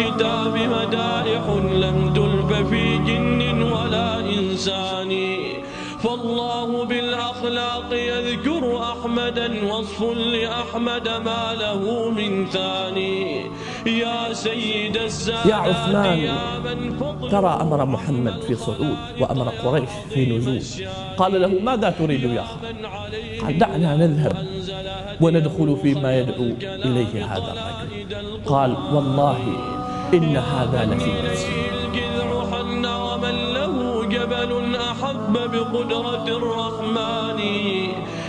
الكتاب مدائح لم تلف في جن ولا إنسان. فالله بالأخلاق يذكر أحمدا وصف لأحمد ما له من ثاني. يا سيد السادات يا عثمان ترى أمر محمد في صعود وأمر قريش في نزول. قال له ماذا تريد يا خالد قال دعنا نذهب وندخل فيما يدعو إليه هذا الرجل. قال والله إن هذا لفي نفسي. الجذع حن ومن له جبل أحب بقدرة الرحمن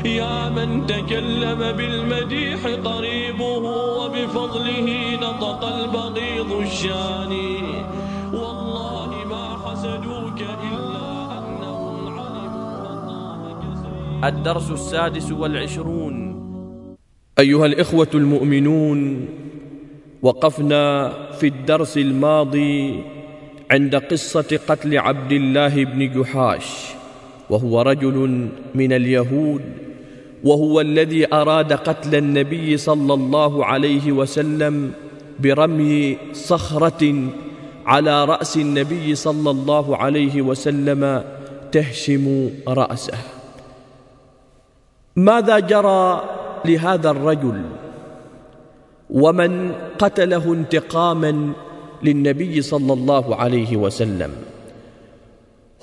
يا من تكلم بالمديح قريبه وبفضله نطق البغيض الشان. والله ما حسدوك إلا أنهم علموا الدرس السادس والعشرون. أيها الإخوة المؤمنون وقفنا في الدرس الماضي عند قصة قتل عبد الله بن جحاش وهو رجل من اليهود وهو الذي أراد قتل النبي صلى الله عليه وسلم برمي صخرة على رأس النبي صلى الله عليه وسلم تهشم رأسه. ماذا جرى لهذا الرجل؟ ومن قتله انتقاما للنبي صلى الله عليه وسلم.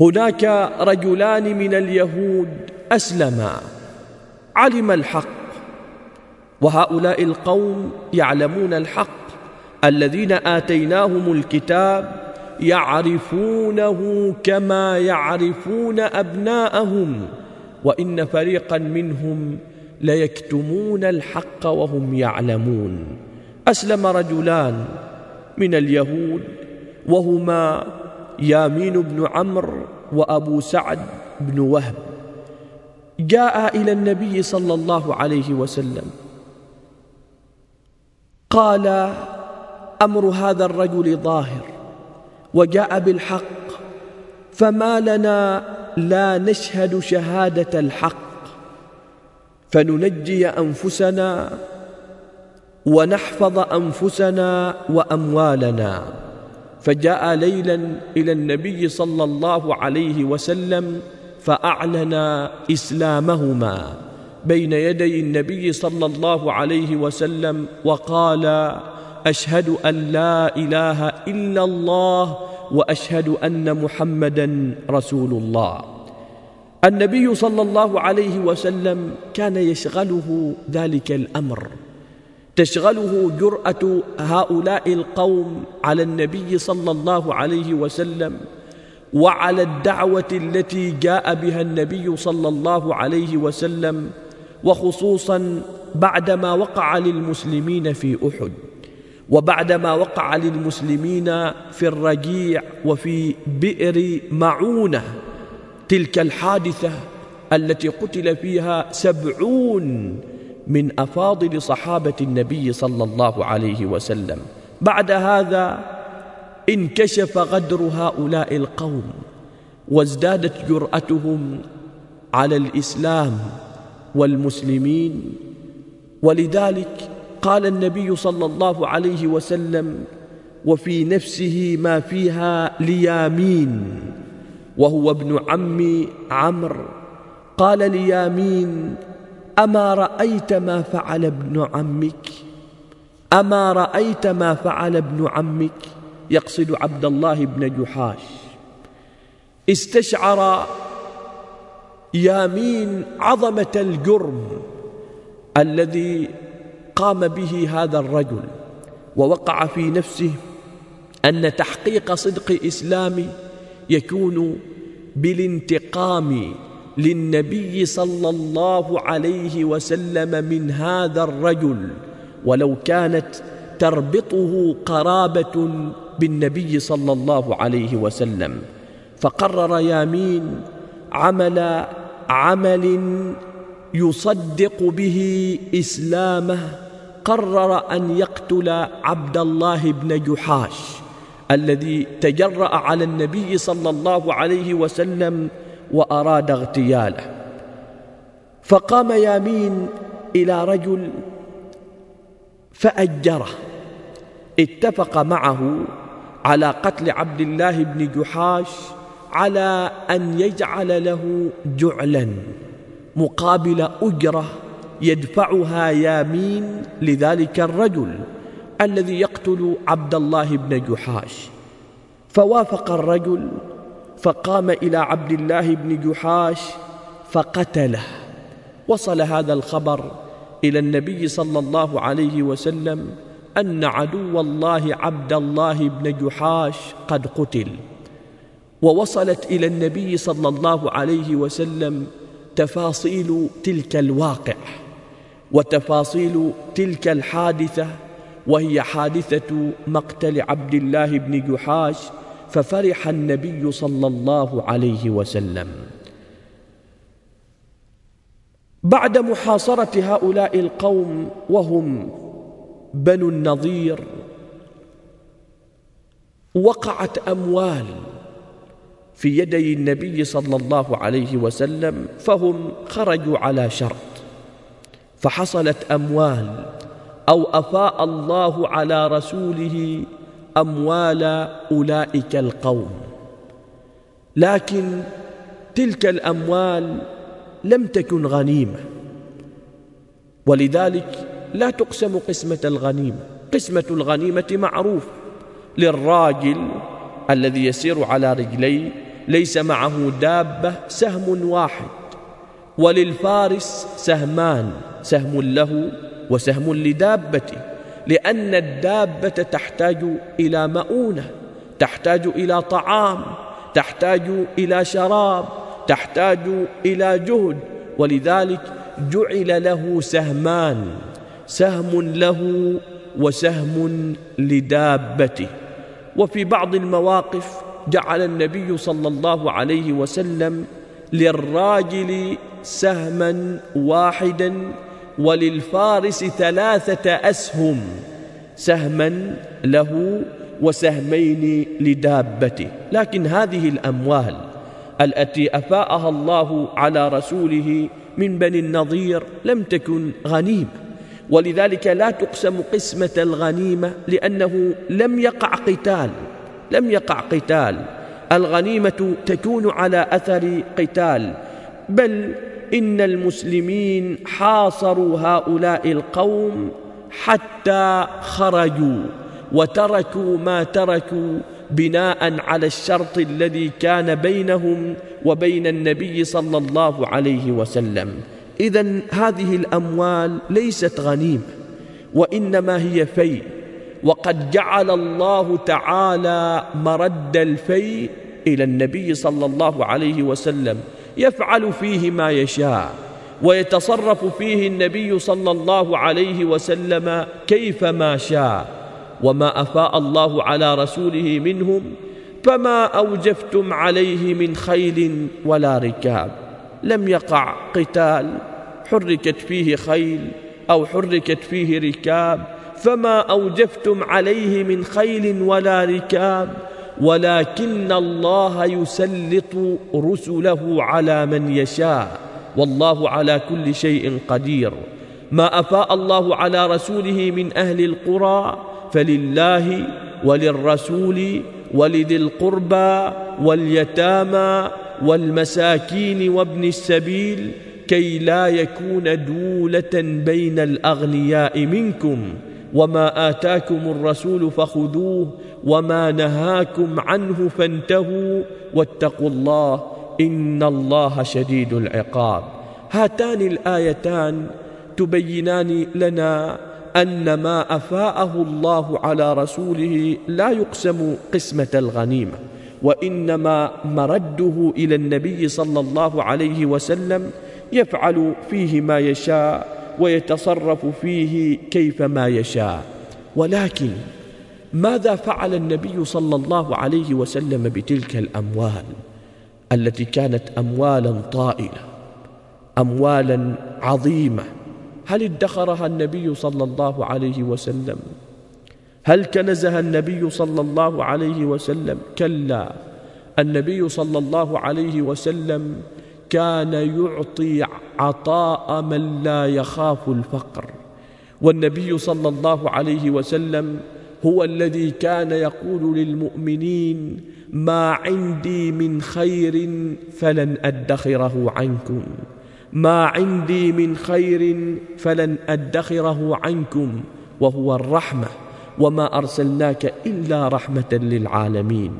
هناك رجلان من اليهود أسلما. علم الحق. وهؤلاء القوم يعلمون الحق. الذين آتيناهم الكتاب يعرفونه كما يعرفون أبناءهم. وإن فريقا منهم ليكتمون الحق وهم يعلمون. أسلم رجلان من اليهود وهما يامين بن عمرو وأبو سعد بن وهب. جاء إلى النبي صلى الله عليه وسلم. قال أمر هذا الرجل ظاهر وجاء بالحق فما لنا لا نشهد شهادة الحق. فننجي أنفسنا ونحفظ أنفسنا وأموالنا. فجاء ليلا إلى النبي صلى الله عليه وسلم فأعلن إسلامهما بين يدي النبي صلى الله عليه وسلم وقال أشهد أن لا إله إلا الله وأشهد أن محمدا رسول الله. النبي صلى الله عليه وسلم كان يشغله ذلك الأمر. تشغله جرأة هؤلاء القوم على النبي صلى الله عليه وسلم وعلى الدعوة التي جاء بها النبي صلى الله عليه وسلم وخصوصا بعدما وقع للمسلمين في أحد وبعدما وقع للمسلمين في الرجيع وفي بئر معونة. تلك الحادثة التي قتل فيها سبعون من أفاضل صحابة النبي صلى الله عليه وسلم. بعد هذا انكشف غدر هؤلاء القوم وازدادت جرأتهم على الإسلام والمسلمين. ولذلك قال النبي صلى الله عليه وسلم وفي نفسه ما فيها ليامين وهو ابن عم عمرو. قال ليامين أما رأيت ما فعل ابن عمك؟ أما رأيت ما فعل ابن عمك؟ يقصد عبد الله بن جحاش. استشعر يامين عظمة الجرم الذي قام به هذا الرجل ووقع في نفسه أن تحقيق صدق إسلامه يكون بالانتقام للنبي صلى الله عليه وسلم من هذا الرجل ولو كانت تربطه قرابة بالنبي صلى الله عليه وسلم. فقرر يامين عمل عمل يصدق به إسلامه قرر أن يقتل عبد الله بن جحاش. الذي تجرأ على النبي صلى الله عليه وسلم وأراد اغتياله. فقام يامين إلى رجل فأجره اتفق معه على قتل عبد الله بن جحاش على أن يجعل له جعلا مقابل أجرة يدفعها يامين لذلك الرجل. الذي يقتل عبد الله بن جحاش. فوافق الرجل فقام إلى عبد الله بن جحاش فقتله. وصل هذا الخبر إلى النبي صلى الله عليه وسلم أن عدو الله عبد الله بن جحاش قد قتل. ووصلت إلى النبي صلى الله عليه وسلم تفاصيل تلك الواقع وتفاصيل تلك الحادثة وهي حادثة مقتل عبد الله بن جحاش ففرح النبي صلى الله عليه وسلم. بعد محاصرة هؤلاء القوم وهم بنو النضير وقعت أموال في يدي النبي صلى الله عليه وسلم فهم خرجوا على شرط فحصلت أموال أو أفاء الله على رسوله أموال أولئك القوم. لكن تلك الأموال لم تكن غنيمة. ولذلك لا تقسم قسمة الغنيمة. قسمة الغنيمة معروف للراجل الذي يسير على رجليه ليس معه دابة سهم واحد. وللفارس سهمان سهم له وسهم لدابته لأن الدابة تحتاج إلى مؤونة تحتاج إلى طعام تحتاج إلى شراب تحتاج إلى جهد ولذلك جعل له سهمان سهم له وسهم لدابته. وفي بعض المواقف جعل النبي صلى الله عليه وسلم للراجل سهما واحدا وللفارس ثلاثة أسهم سهما له وسهمين لدابته. لكن هذه الأموال التي أفاءها الله على رسوله من بني النظير لم تكن غنيمة. ولذلك لا تقسم قسمة الغنيمة لأنه لم يقع قتال لم يقع قتال. الغنيمة تكون على أثر قتال بل إن المسلمين حاصروا هؤلاء القوم حتى خرجوا وتركوا ما تركوا بناء على الشرط الذي كان بينهم وبين النبي صلى الله عليه وسلم. إذا هذه الأموال ليست غنيمة وإنما هي فيء. وقد جعل الله تعالى مرد الفيء إلى النبي صلى الله عليه وسلم. يفعل فيه ما يشاء ويتصرف فيه النبي صلى الله عليه وسلم كيفما شاء وما أفاء الله على رسوله منهم فما أوجفتم عليه من خيل ولا ركاب. لم يقع قتال حركت فيه خيل أو حركت فيه ركاب فما أوجفتم عليه من خيل ولا ركاب ولكن الله يسلط رسله على من يشاء. والله على كل شيء قدير. ما أفاء الله على رسوله من أهل القرى فلله وللرسول ولذي القربى واليتامى والمساكين وابن السبيل كي لا يكون دولة بين الأغنياء منكم. وما آتاكم الرسول فخذوه وما نهاكم عنه فانتهوا واتقوا الله إن الله شديد العقاب هاتان الآيتان تبينان لنا أن ما أفاءه الله على رسوله لا يقسم قسمة الغنيمة وإنما مرده إلى النبي صلى الله عليه وسلم يفعل فيه ما يشاء ويتصرف فيه كيفما يشاء. ولكن ماذا فعل النبي صلى الله عليه وسلم بتلك الأموال التي كانت أموالا طائلة أموالا عظيمة؟ هل ادخرها النبي صلى الله عليه وسلم؟ هل كنزها النبي صلى الله عليه وسلم؟ كلا النبي صلى الله عليه وسلم كان يعطي عطاء من لا يخاف الفقر والنبي صلى الله عليه وسلم هو الذي كان يقول للمؤمنين ما عندي من خير فلن أدخره عنكم. ما عندي من خير فلن أدخره عنكم وهو الرحمة وما أرسلناك إلا رحمة للعالمين.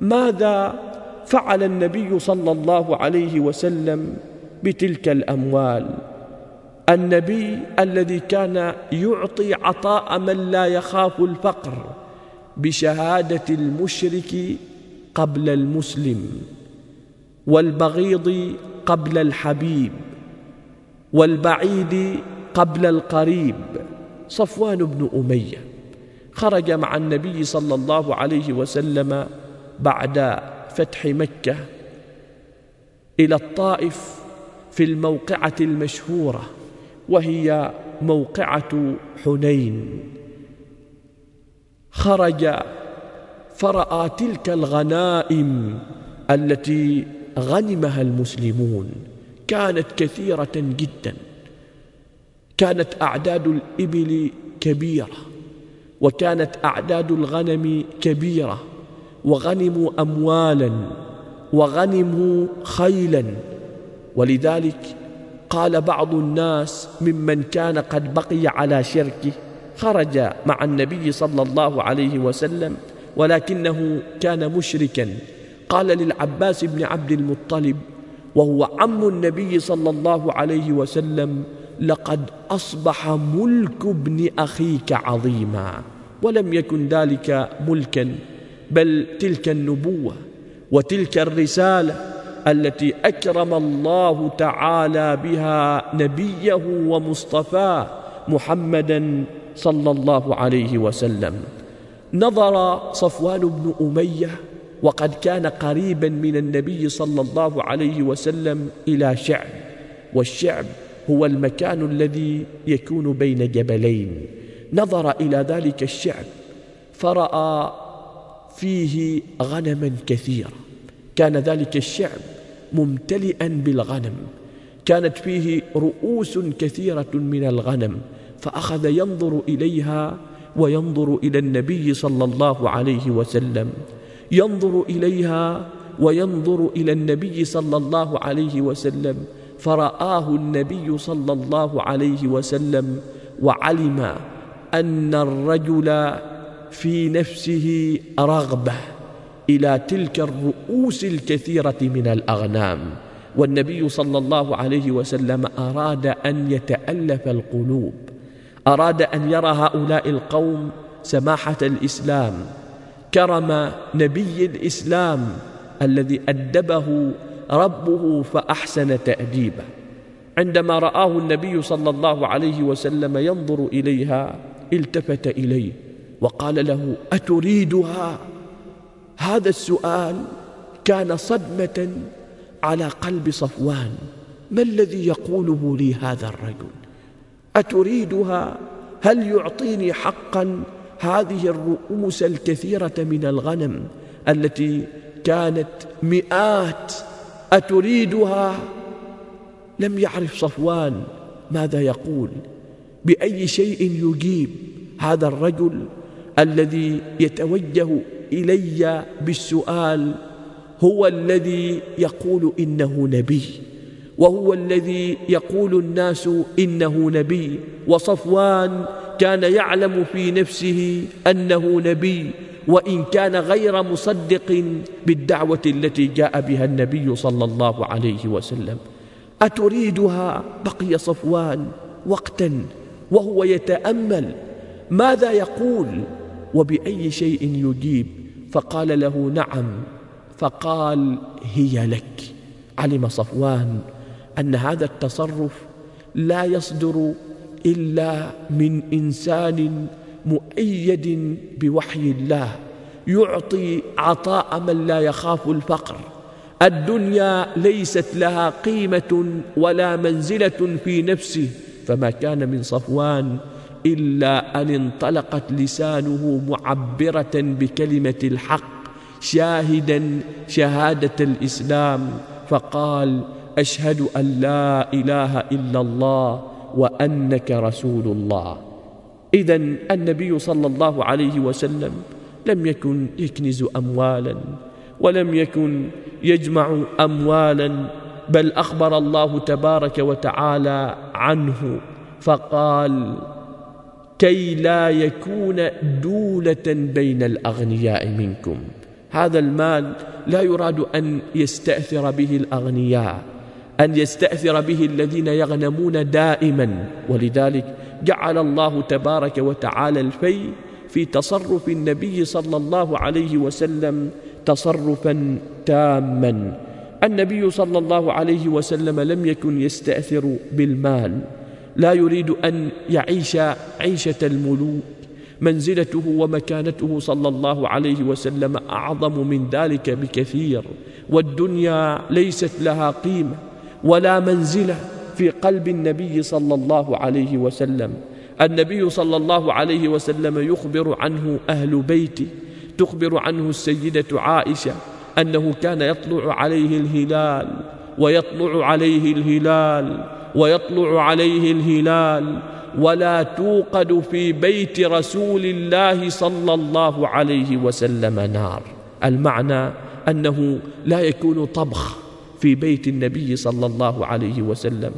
ماذا فعل النبي صلى الله عليه وسلم بتلك الأموال؟ النبي الذي كان يعطي عطاء من لا يخاف الفقر بشهادة المشرك قبل المسلم والبغيض قبل الحبيب والبعيد قبل القريب. صفوان بن أمية خرج مع النبي صلى الله عليه وسلم بعد فتح مكة إلى الطائف في الموقعة المشهورة. وهي موقعة حنين. خرج فرأى تلك الغنائم التي غنمها المسلمون. كانت كثيرة جدا. كانت أعداد الإبل كبيرة وكانت أعداد الغنم كبيرة وغنموا أموالا وغنموا خيلا. ولذلك قال بعض الناس ممن كان قد بقي على شركه خرج مع النبي صلى الله عليه وسلم ولكنه كان مشركا. قال للعباس بن عبد المطلب وهو عم النبي صلى الله عليه وسلم لقد أصبح ملك ابن أخيك عظيما ولم يكن ذلك ملكا بل تلك النبوة وتلك الرسالة التي أكرم الله تعالى بها نبيه ومصطفاه محمدا صلى الله عليه وسلم. نظر صفوان بن أمية وقد كان قريبا من النبي صلى الله عليه وسلم إلى شعب والشعب هو المكان الذي يكون بين جبلين. نظر إلى ذلك الشعب فرأى فيه غنما كثيرا. كان ذلك الشعب ممتلئا بالغنم. كانت فيه رؤوس كثيرة من الغنم فأخذ ينظر إليها وينظر إلى النبي صلى الله عليه وسلم. ينظر إليها وينظر إلى النبي صلى الله عليه وسلم. فرآه النبي صلى الله عليه وسلم وعلم أن الرجل في نفسه رغبة. إلى تلك الرؤوس الكثيرة من الأغنام. والنبي صلى الله عليه وسلم أراد أن يتألف القلوب أراد أن يرى هؤلاء القوم سماحة الإسلام كرم نبي الإسلام الذي أدبه ربه فأحسن تأديبه. عندما رآه النبي صلى الله عليه وسلم ينظر إليها التفت إليه وقال له أتريدها؟ هذا السؤال كان صدمة على قلب صفوان. ما الذي يقوله لي هذا الرجل؟ أتريدها؟ هل يعطيني حقا هذه الرؤوس الكثيرة من الغنم التي كانت مئات؟ أتريدها؟ لم يعرف صفوان ماذا يقول. بأي شيء يجيب هذا الرجل الذي يتوجه إلي بالسؤال هو الذي يقول إنه نبي وهو الذي يقول الناس إنه نبي وصفوان كان يعلم في نفسه أنه نبي وإن كان غير مصدق بالدعوة التي جاء بها النبي صلى الله عليه وسلم. أتريدها؟ بقي صفوان وقتا وهو يتأمل ماذا يقول وبأي شيء يجيب. فقال له نعم فقال هي لك. علم صفوان أن هذا التصرف لا يصدر إلا من إنسان مؤيد بوحي الله يعطي عطاء من لا يخاف الفقر. الدنيا ليست لها قيمة ولا منزلة في نفسه فما كان من صفوان إلا أن انطلقت لسانه معبرة بكلمة الحق شاهدا شهادة الإسلام فقال أشهد أن لا إله إلا الله وأنك رسول الله. إذا النبي صلى الله عليه وسلم لم يكن يكنز أموالا ولم يكن يجمع أموالا بل أخبر الله تبارك وتعالى عنه فقال كي لا يكون دولة بين الأغنياء منكم. هذا المال لا يراد أن يستأثر به الأغنياء أن يستأثر به الذين يغنمون دائما. ولذلك جعل الله تبارك وتعالى الفي في تصرف النبي صلى الله عليه وسلم تصرفا تاما. النبي صلى الله عليه وسلم لم يكن يستأثر بالمال. لا يريد أن يعيش عيشة الملوك. منزلته ومكانته صلى الله عليه وسلم أعظم من ذلك بكثير. والدنيا ليست لها قيمة ولا منزلة في قلب النبي صلى الله عليه وسلم. النبي صلى الله عليه وسلم يخبر عنه أهل بيته تخبر عنه السيدة عائشة أنه كان يطلع عليه الهلال ويطلع عليه الهلال. ويطلع عليه الهلال ولا توقد في بيت رسول الله صلى الله عليه وسلم نار. المعنى أنه لا يكون طبخ في بيت النبي صلى الله عليه وسلم.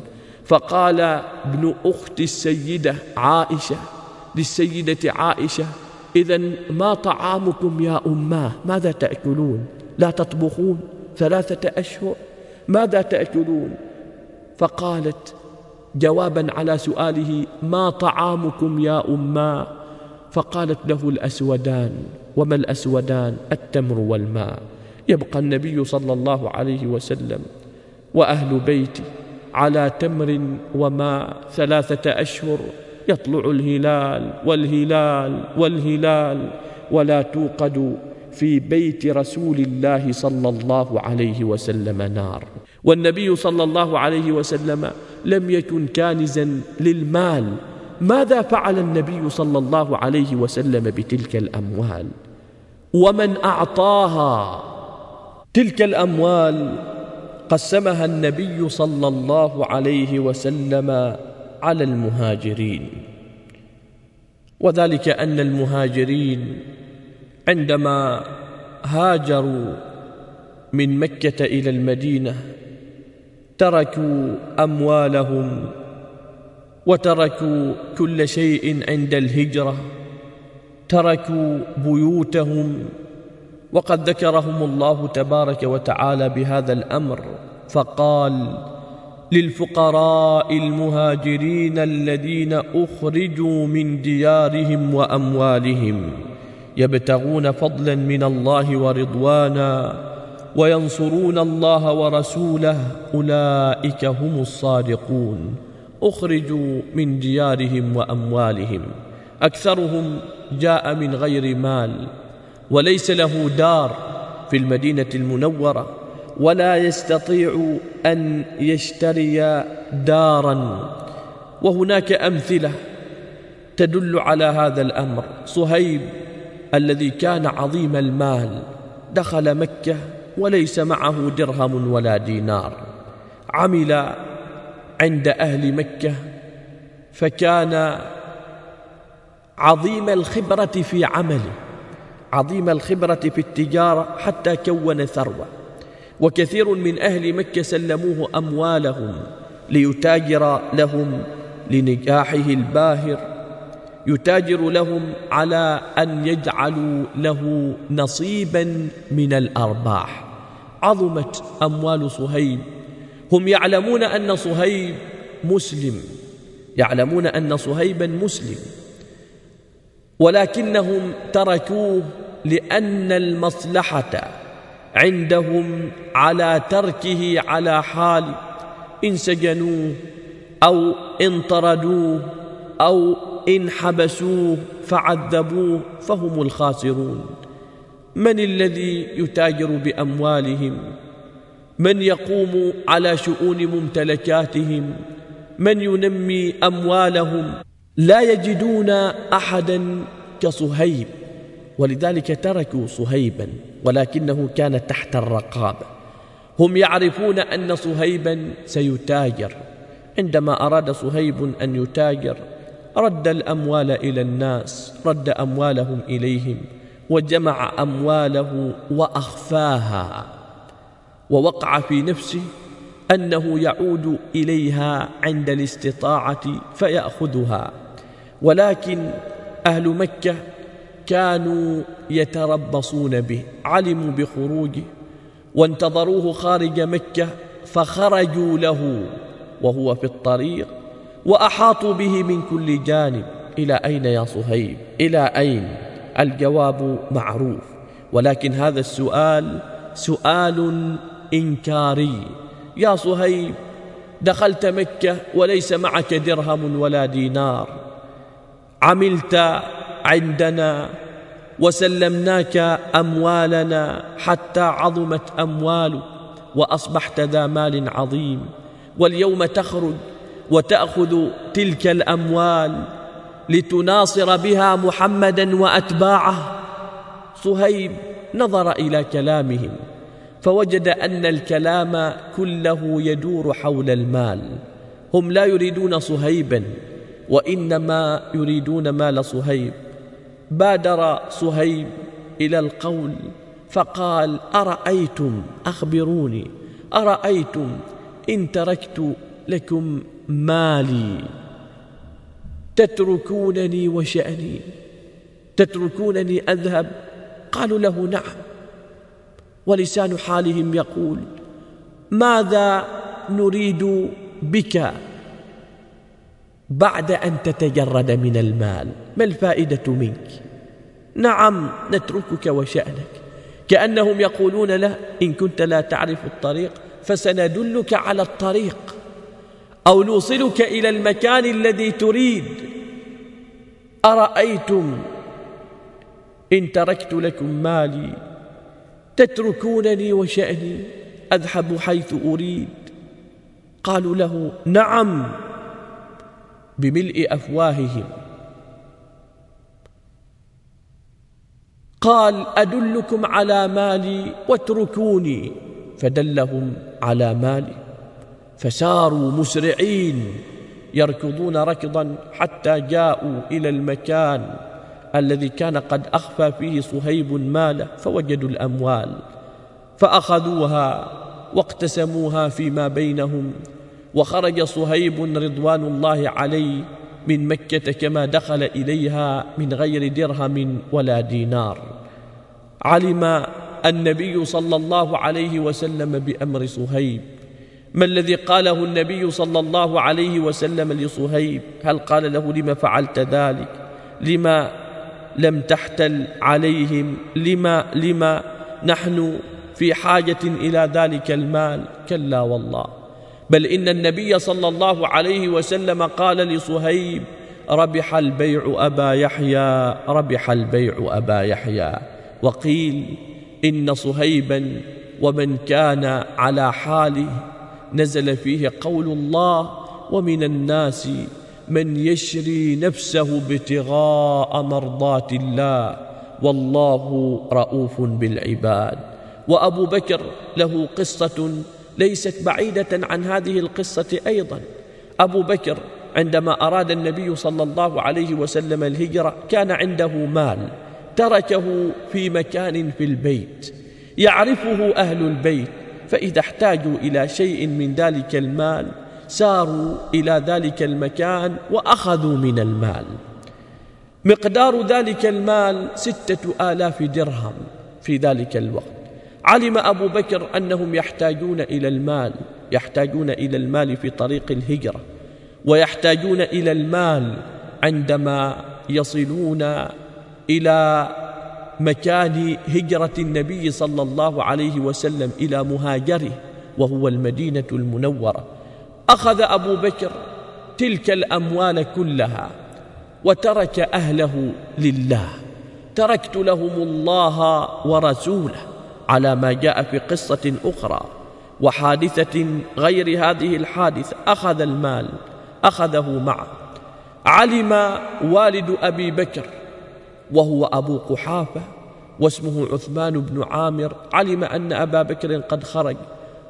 فقال ابن أخت السيدة عائشة للسيدة عائشة إذا ما طعامكم يا أماه ماذا تأكلون؟ لا تطبخون ثلاثة أشهر؟ ماذا تأكلون؟ فقالت جوابا على سؤاله ما طعامكم يا أماه فقالت له الأسودان وما الأسودان؟ التمر والماء. يبقى النبي صلى الله عليه وسلم وأهل بيته على تمر وماء ثلاثة أشهر يطلع الهلال والهلال والهلال ولا توقد في بيت رسول الله صلى الله عليه وسلم نار. والنبي صلى الله عليه وسلم لم يكن كانزا للمال. ماذا فعل النبي صلى الله عليه وسلم بتلك الأموال؟ ومن أعطاها؟ تلك الأموال قسمها النبي صلى الله عليه وسلم على المهاجرين. وذلك أن المهاجرين عندما هاجروا من مكة إلى المدينة تركوا أموالهم وتركوا كل شيء عند الهجرة تركوا بيوتهم وقد ذكرهم الله تبارك وتعالى بهذا الأمر فقال للفقراء المهاجرين الذين أخرجوا من ديارهم وأموالهم يبتغون فضلا من الله ورضوانا وينصرون الله ورسوله أولئك هم الصادقون. أخرجوا من ديارهم وأموالهم. أكثرهم جاء من غير مال. وليس له دار في المدينة المنورة. ولا يستطيع أن يشتري دارا. وهناك أمثلة تدل على هذا الأمر. صهيب الذي كان عظيم المال دخل مكة وليس معه درهم ولا دينار. عمل عند أهل مكة فكان عظيم الخبرة في عمله عظيم الخبرة في التجارة حتى كون ثروة. وكثير من أهل مكة سلموه أموالهم ليتاجر لهم لنجاحه الباهر. يتاجر لهم على أن يجعلوا له نصيبا من الأرباح. عظمت أموال صهيب. هم يعلمون أن صهيب مسلم. يعلمون أن صهيبا مسلم. ولكنهم تركوه لأن المصلحة عندهم على تركه على حال إن سجنوه أو إن طردوه أو إن حبسوه فعذبوه فهم الخاسرون. من الذي يتاجر بأموالهم؟ من يقوم على شؤون ممتلكاتهم؟ من ينمي أموالهم؟ لا يجدون أحدا كصهيب ولذلك تركوا صهيبا ولكنه كان تحت الرقابة هم يعرفون أن صهيبا سيتاجر. عندما أراد صهيب أن يتاجر رد الأموال إلى الناس رد أموالهم إليهم وجمع أمواله وأخفاها ووقع في نفسه أنه يعود إليها عند الاستطاعة فيأخذها. ولكن أهل مكة كانوا يتربصون به علموا بخروجه وانتظروه خارج مكة فخرجوا له وهو في الطريق وأحاطوا به من كل جانب. إلى أين يا صهيب؟ إلى أين؟ الجواب معروف. ولكن هذا السؤال سؤال إنكاري. يا صهيب دخلت مكة وليس معك درهم ولا دينار. عملت عندنا وسلمناك أموالنا حتى عظمت أموالك وأصبحت ذا مال عظيم. واليوم تخرج وتأخذ تلك الأموال لتناصر بها محمدا وأتباعه. صهيب نظر إلى كلامهم فوجد أن الكلام كله يدور حول المال. هم لا يريدون صهيبا وإنما يريدون مال صهيب. بادر صهيب إلى القول فقال أرأيتم أخبروني أرأيتم إن تركت لكم مالي. تتركونني وشأني. تتركونني أذهب. قالوا له نعم. ولسان حالهم يقول ماذا نريد بك بعد أن تتجرد من المال؟ ما الفائدة منك؟ نعم نتركك وشأنك. كأنهم يقولون له إن كنت لا تعرف الطريق فسندلك على الطريق. أو نوصلك إلى المكان الذي تريد. أرأيتم إن تركت لكم مالي تتركونني وشأني أذهب حيث أريد؟ قالوا له نعم بملء أفواههم. قال أدلكم على مالي واتركوني فدلهم على مالي. فساروا مسرعين يركضون ركضا حتى جاءوا إلى المكان الذي كان قد أخفى فيه صهيب ماله فوجدوا الأموال فأخذوها واقتسموها فيما بينهم وخرج صهيب رضوان الله عليه من مكة كما دخل إليها من غير درهم ولا دينار. علم النبي صلى الله عليه وسلم بأمر صهيب ما الذي قاله النبي صلى الله عليه وسلم لصهيب؟ هل قال له لما فعلت ذلك؟ لما لم تحتل عليهم؟ لما لما نحن في حاجة إلى ذلك المال؟ كلا والله. بل إن النبي صلى الله عليه وسلم قال لصهيب ربح البيع أبا يحيى ربح البيع أبا يحيى. وقيل إن صهيبا ومن كان على حاله نزل فيه قول الله ومن الناس من يشري نفسه ابتغاء مرضات الله والله رؤوف بالعباد. وأبو بكر له قصة ليست بعيدة عن هذه القصة أيضا. أبو بكر عندما أراد النبي صلى الله عليه وسلم الهجرة كان عنده مال تركه في مكان في البيت يعرفه أهل البيت فإذا احتاجوا إلى شيء من ذلك المال ساروا إلى ذلك المكان وأخذوا من المال. مقدار ذلك المال ستة آلاف درهم في ذلك الوقت. علم أبو بكر أنهم يحتاجون إلى المال يحتاجون إلى المال في طريق الهجرة ويحتاجون إلى المال عندما يصلون إلى مكان هجرة النبي صلى الله عليه وسلم إلى مهاجره وهو المدينة المنورة. أخذ أبو بكر تلك الأموال كلها وترك أهله لله. تركت لهم الله ورسوله على ما جاء في قصة أخرى وحادثة غير هذه الحادثة. أخذ المال أخذه معه. علم والد أبي بكر وهو أبو قحافة واسمه عثمان بن عامر علم أن أبا بكر قد خرج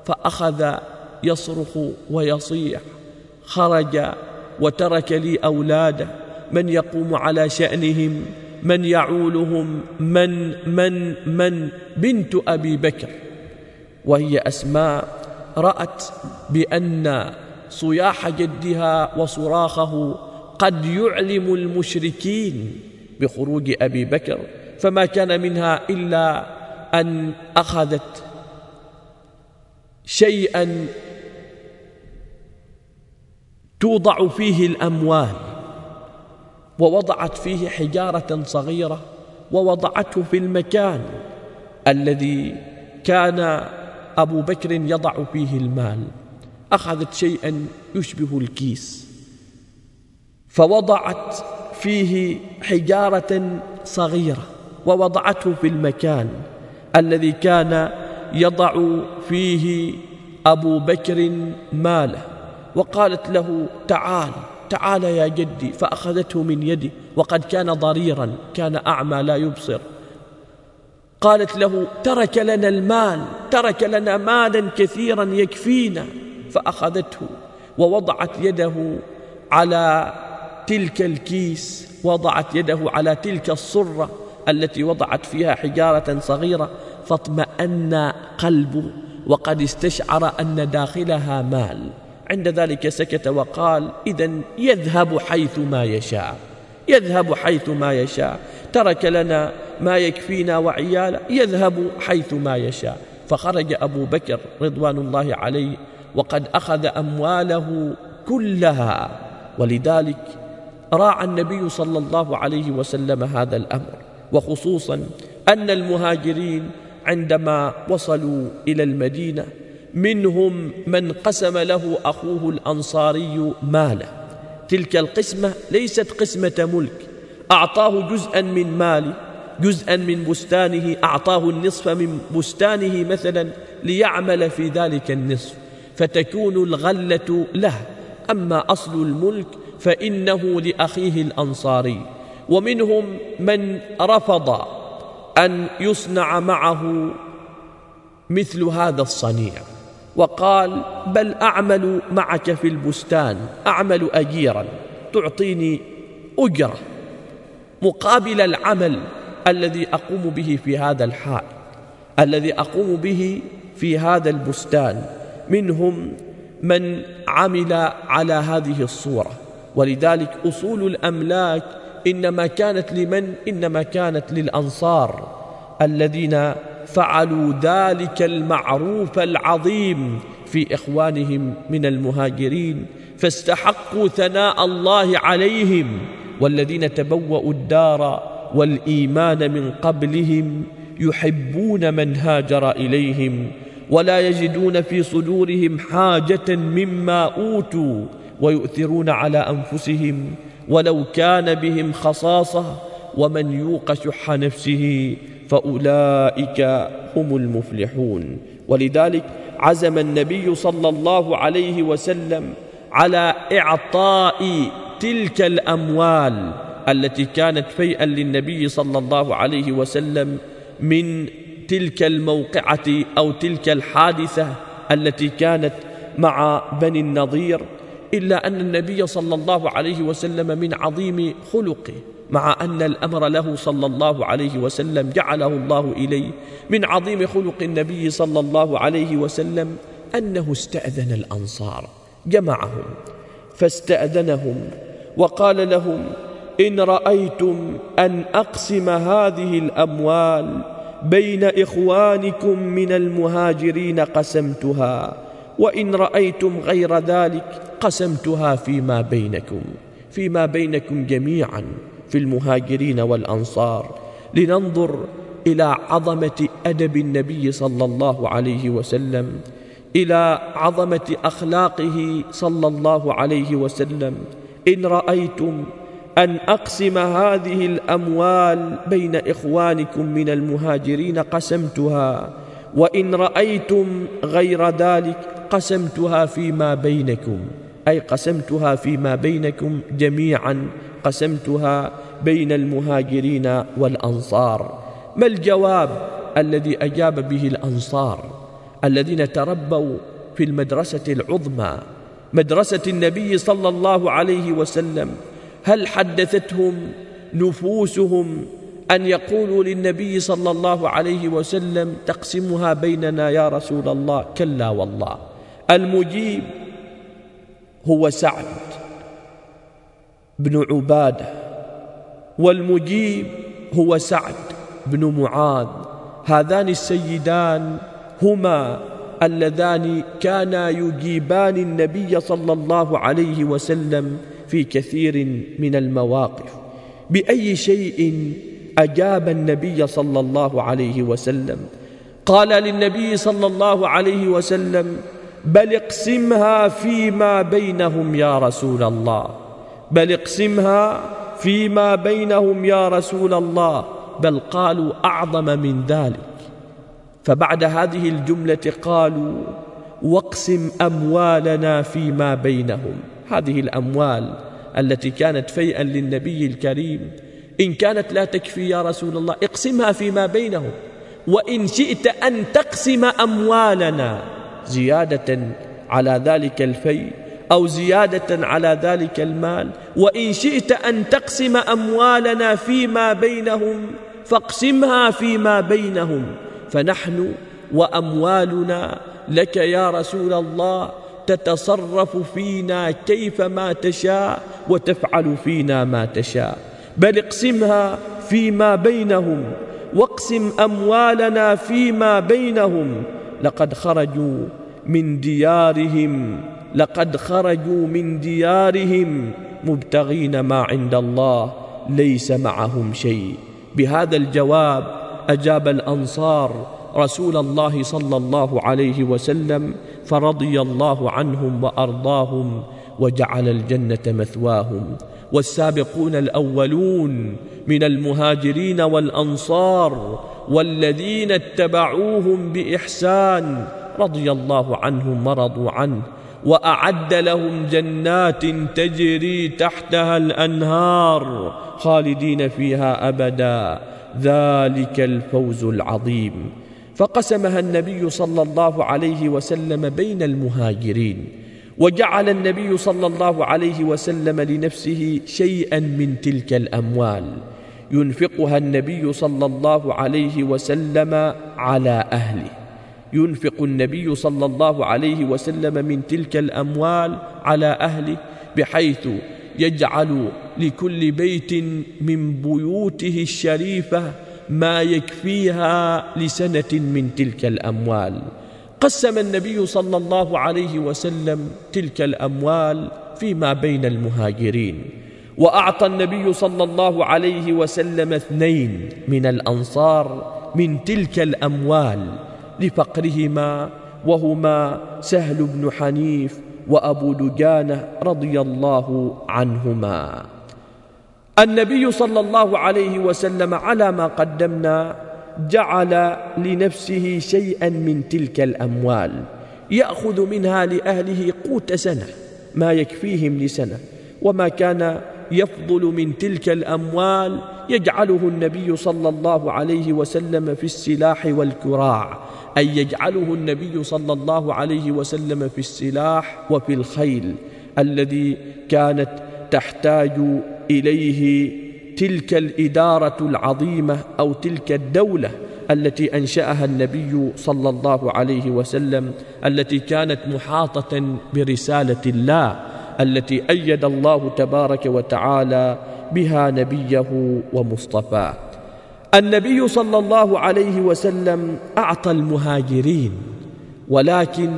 فأخذ يصرخ ويصيح خرج وترك لي أولاده من يقوم على شأنهم من يعولهم من من من بنت أبي بكر وهي أسماء رأت بأن صياح جدها وصراخه قد يعلم المشركين بخروج أبي بكر. فما كان منها إلا أن أخذت شيئا توضع فيه الأموال ووضعت فيه حجارة صغيرة ووضعته في المكان الذي كان أبو بكر يضع فيه المال. أخذت شيئا يشبه الكيس. فوضعت فيه حجارة صغيرة. ووضعته في المكان الذي كان يضع فيه أبو بكر ماله وقالت له تعال تعال يا جدي. فأخذته من يده وقد كان ضريرا كان أعمى لا يبصر. قالت له ترك لنا المال ترك لنا مالا كثيرا يكفينا. فأخذته ووضعت يده على تلك الكيس وضعت يده على تلك الصرة التي وضعت فيها حجارة صغيرة فاطمأن قلبه وقد استشعر أن داخلها مال. عند ذلك سكت وقال إذا يذهب حيث ما يشاء يذهب حيث ما يشاء. ترك لنا ما يكفينا وعيالا يذهب حيث ما يشاء. فخرج أبو بكر رضوان الله عليه وقد أخذ أمواله كلها. ولذلك راعى النبي صلى الله عليه وسلم هذا الأمر. وخصوصا أن المهاجرين عندما وصلوا إلى المدينة منهم من قسم له أخوه الأنصاري ماله. تلك القسمة ليست قسمة ملك أعطاه جزءا من ماله جزءا من بستانه أعطاه النصف من بستانه مثلا ليعمل في ذلك النصف. فتكون الغلة له أما أصل الملك فإنه لأخيه الأنصاري. ومنهم من رفض أن يصنع معه مثل هذا الصنيع وقال بل أعمل معك في البستان أعمل أجيرا تعطيني أجرة مقابل العمل الذي أقوم به في هذا الحائط الذي أقوم به في هذا البستان. منهم من عمل على هذه الصورة ولذلك أصول الأملاك إنما كانت لمن؟ إنما كانت للأنصار الذين فعلوا ذلك المعروف العظيم في إخوانهم من المهاجرين فاستحقوا ثناء الله عليهم والذين تبوأوا الدار والإيمان من قبلهم يحبون من هاجر إليهم ولا يجدون في صدورهم حاجة مما أوتوا ويؤثرون على أنفسهم ولو كان بهم خصاصة ومن يوق شح نفسه فأولئك هم المفلحون. ولذلك عزم النبي صلى الله عليه وسلم على إعطاء تلك الأموال التي كانت فيئا للنبي صلى الله عليه وسلم من تلك الموقعة أو تلك الحادثة التي كانت مع بني النظير إلا أن النبي صلى الله عليه وسلم من عظيم خلقه مع أن الأمر له صلى الله عليه وسلم جعله الله إليه. من عظيم خلق النبي صلى الله عليه وسلم أنه استأذن الأنصار جمعهم فاستأذنهم وقال لهم إن رأيتم أن أقسم هذه الأموال بين إخوانكم من المهاجرين قسمتها وإن رأيتم غير ذلك قسمتها فيما بينكم فيما بينكم جميعا في المهاجرين والأنصار لننظر إلى عظمة أدب النبي صلى الله عليه وسلم إلى عظمة أخلاقه صلى الله عليه وسلم. إن رأيتم أن أقسم هذه الأموال بين إخوانكم من المهاجرين قسمتها وإن رأيتم غير ذلك قسمتها فيما بينكم. أي قسمتها فيما بينكم جميعا قسمتها بين المهاجرين والأنصار. ما الجواب الذي أجاب به الأنصار؟ الذين تربوا في المدرسة العظمى مدرسة النبي صلى الله عليه وسلم. هل حدثتهم نفوسهم أن يقولوا للنبي صلى الله عليه وسلم تقسمها بيننا يا رسول الله. كلا والله. المجيب هو سعد بن عبادة والمجيب هو سعد بن معاذ. هذان السيدان هما اللذان كانا يجيبان النبي صلى الله عليه وسلم في كثير من المواقف. بأي شيء أجاب النبي صلى الله عليه وسلم. قال للنبي صلى الله عليه وسلم بل اقسمها فيما بينهم يا رسول الله. بل اقسمها فيما بينهم يا رسول الله. بل قالوا أعظم من ذلك. فبعد هذه الجملة قالوا واقسم أموالنا فيما بينهم. هذه الأموال التي كانت فيئا للنبي الكريم إن كانت لا تكفي يا رسول الله اقسمها فيما بينهم. وإن شئت أن تقسم أموالنا زيادة على ذلك الفيء أو زيادة على ذلك المال وإن شئت أن تقسم أموالنا فيما بينهم فاقسمها فيما بينهم. فنحن وأموالنا لك يا رسول الله تتصرف فينا كيفما تشاء وتفعل فينا ما تشاء. بل اقسمها فيما بينهم واقسم أموالنا فيما بينهم. لقد خرجوا من ديارهم لقد خرجوا من ديارهم مبتغين ما عند الله ليس معهم شيء. بهذا الجواب أجاب الأنصار رسول الله صلى الله عليه وسلم فرضي الله عنهم وأرضاهم وجعل الجنة مثواهم. والسابقون الأولون من المهاجرين والأنصار والذين اتبعوهم بإحسان رضي الله عنهم ورضوا عنه وأعد لهم جنات تجري تحتها الأنهار خالدين فيها أبدا. ذلك الفوز العظيم. فقسمها النبي صلى الله عليه وسلم بين المهاجرين. وجعل النبي صلى الله عليه وسلم لنفسه شيئا من تلك الأموال. ينفقها النبي صلى الله عليه وسلم على أهله. ينفق النبي صلى الله عليه وسلم من تلك الأموال على أهله بحيث يجعل لكل بيت من بيوته الشريفة ما يكفيها لسنة من تلك الأموال. قسم النبي صلى الله عليه وسلم تلك الأموال فيما بين المهاجرين وأعطى النبي صلى الله عليه وسلم اثنين من الأنصار من تلك الأموال لفقرهما وهما سهل بن حنيف وأبو دجانة رضي الله عنهما. النبي صلى الله عليه وسلم على ما قدمنا جعل لنفسه شيئا من تلك الأموال يأخذ منها لأهله قوت سنة ما يكفيهم لسنة وما كان يفضل من تلك الأموال يجعله النبي صلى الله عليه وسلم في السلاح والكراع أي يجعله النبي صلى الله عليه وسلم في السلاح وفي الخيل الذي كانت تحتاج إليه تلك الإدارة العظيمة أو تلك الدولة التي أنشأها النبي صلى الله عليه وسلم التي كانت محاطة برسالة الله التي أيد الله تبارك وتعالى بها نبيه ومصطفاه النبي صلى الله عليه وسلم أعطى المهاجرين ولكن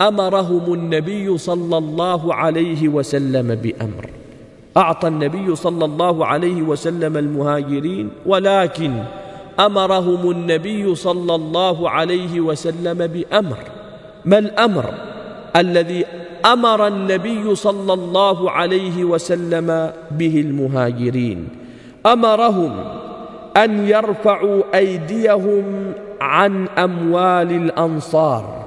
أمرهم النبي صلى الله عليه وسلم بأمر. أعطى النبي صلى الله عليه وسلم المهاجرين ولكن أمرهم النبي صلى الله عليه وسلم بأمر. ما الأمر؟ الذي أمر النبي صلى الله عليه وسلم به المهاجرين. أمرهم أن يرفعوا أيديهم عن أموال الأنصار.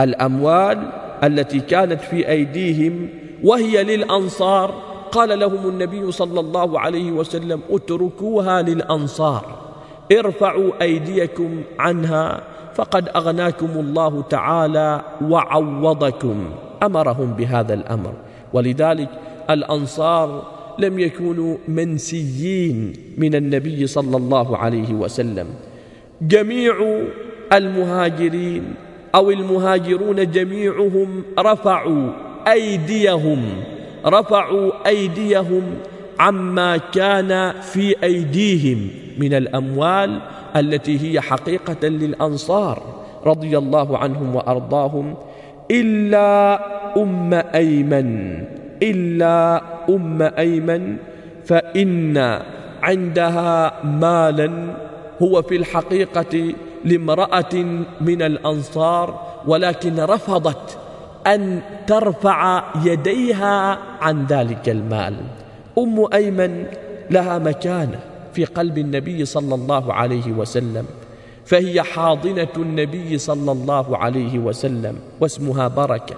الأموال التي كانت في أيديهم وهي للأنصار قال لهم النبي صلى الله عليه وسلم اتركوها للأنصار ارفعوا أيديكم عنها فقد أغناكم الله تعالى وعوضكم. أمرهم بهذا الأمر. ولذلك الأنصار لم يكونوا منسيين من النبي صلى الله عليه وسلم. جميع المهاجرين أو المهاجرون جميعهم رفعوا أيديهم رفعوا أيديهم عما كان في أيديهم من الأموال التي هي حقيقة للأنصار رضي الله عنهم وأرضاهم إلا أم أيمن إلا أم أيمن فإن عندها مالا هو في الحقيقة لامرأة من الأنصار ولكن رفضت أن ترفع يديها عن ذلك المال. أم أيمن لها مكانة في قلب النبي صلى الله عليه وسلم فهي حاضنة النبي صلى الله عليه وسلم واسمها بركة.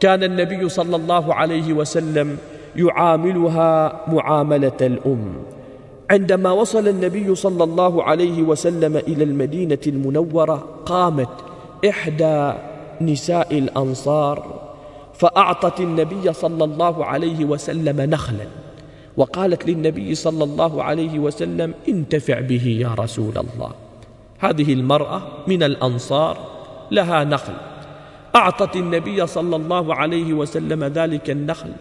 كان النبي صلى الله عليه وسلم يعاملها معاملة الأم. عندما وصل النبي صلى الله عليه وسلم إلى المدينة المنورة قامت إحدى نساء الأنصار فأعطت النبي صلى الله عليه وسلم نخلا وقالت للنبي صلى الله عليه وسلم انتفع به يا رسول الله. هذه المرأة من الأنصار لها نخل. أعطت النبي صلى الله عليه وسلم ذلك النخل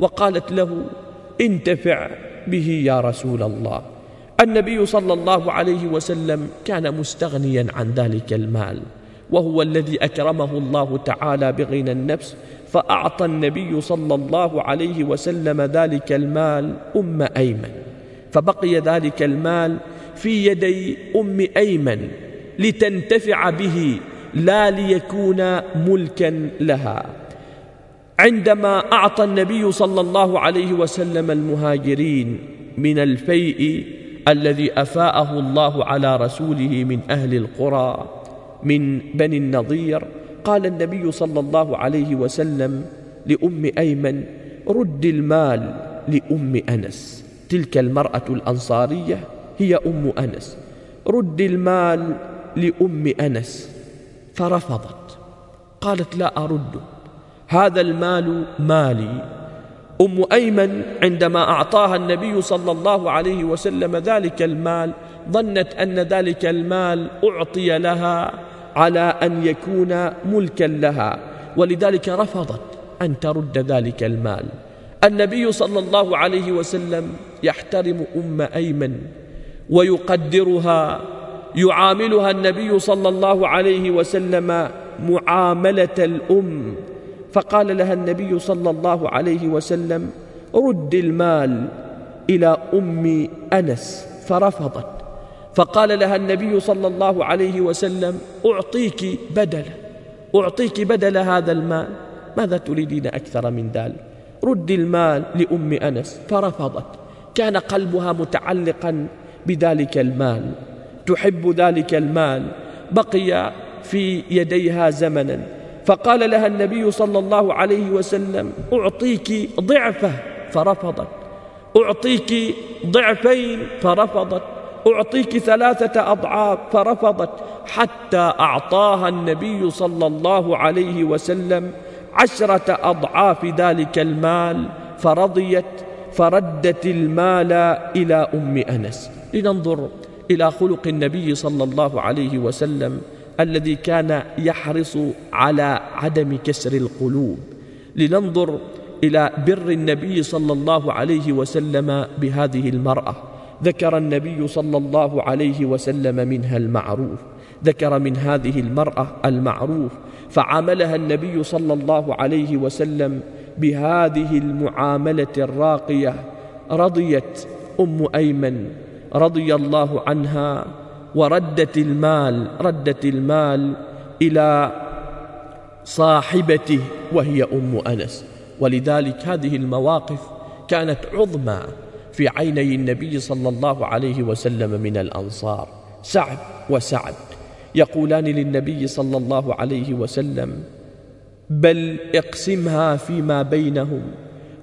وقالت له انتفع به يا رسول الله. النبي صلى الله عليه وسلم كان مستغنيا عن ذلك المال. وهو الذي أكرمه الله تعالى بغنى النفس فأعطى النبي صلى الله عليه وسلم ذلك المال أم أيمن. فبقي ذلك المال في يدي أم أيمن لتنتفع به لا ليكون ملكا لها. عندما أعطى النبي صلى الله عليه وسلم المهاجرين من الفيء الذي أفاءه الله على رسوله من أهل القرى من بني النضير قال النبي صلى الله عليه وسلم لأم أيمن رد المال لأم أنس. تلك المرأة الأنصارية هي أم أنس. رد المال لأم أنس. فرفضت. قالت لا أرده هذا المال مالي. أم أيمن عندما أعطاها النبي صلى الله عليه وسلم ذلك المال ظنت أن ذلك المال أعطي لها على أن يكون ملكا لها. ولذلك رفضت أن ترد ذلك المال. النبي صلى الله عليه وسلم يحترم أم أيمن ويقدرها يعاملها النبي صلى الله عليه وسلم معاملة الأم. فقال لها النبي صلى الله عليه وسلم رد المال إلى أم أنس. فرفضت. فقال لها النبي صلى الله عليه وسلم أعطيك بدل أعطيك بدل هذا المال ماذا تريدين أكثر من ذلك؟ رد المال لأم أنس. فرفضت. كان قلبها متعلقا بذلك المال تحب ذلك المال بقي في يديها زمنا. فقال لها النبي صلى الله عليه وسلم أعطيك ضعفة. فرفضت. أعطيك ضعفين. فرفضت. أعطيك ثلاثة أضعاف فرفضت حتى أعطاها النبي صلى الله عليه وسلم عشرة أضعاف ذلك المال فرضيت فردت المال إلى أم أنس. لننظر إلى خلق النبي صلى الله عليه وسلم الذي كان يحرص على عدم كسر القلوب. لننظر إلى بر النبي صلى الله عليه وسلم بهذه المرأة. ذكر النبي صلى الله عليه وسلم منها المعروف ذكر من هذه المرأة المعروف فعاملها النبي صلى الله عليه وسلم بهذه المعاملة الراقية رضيت أم أيمن رضي الله عنها وردت المال ردت المال إلى صاحبته وهي أم أنس. ولذلك هذه المواقف كانت عظمى في عيني النبي صلى الله عليه وسلم من الأنصار. سعد وسعد يقولان للنبي صلى الله عليه وسلم بل اقسمها فيما بينهم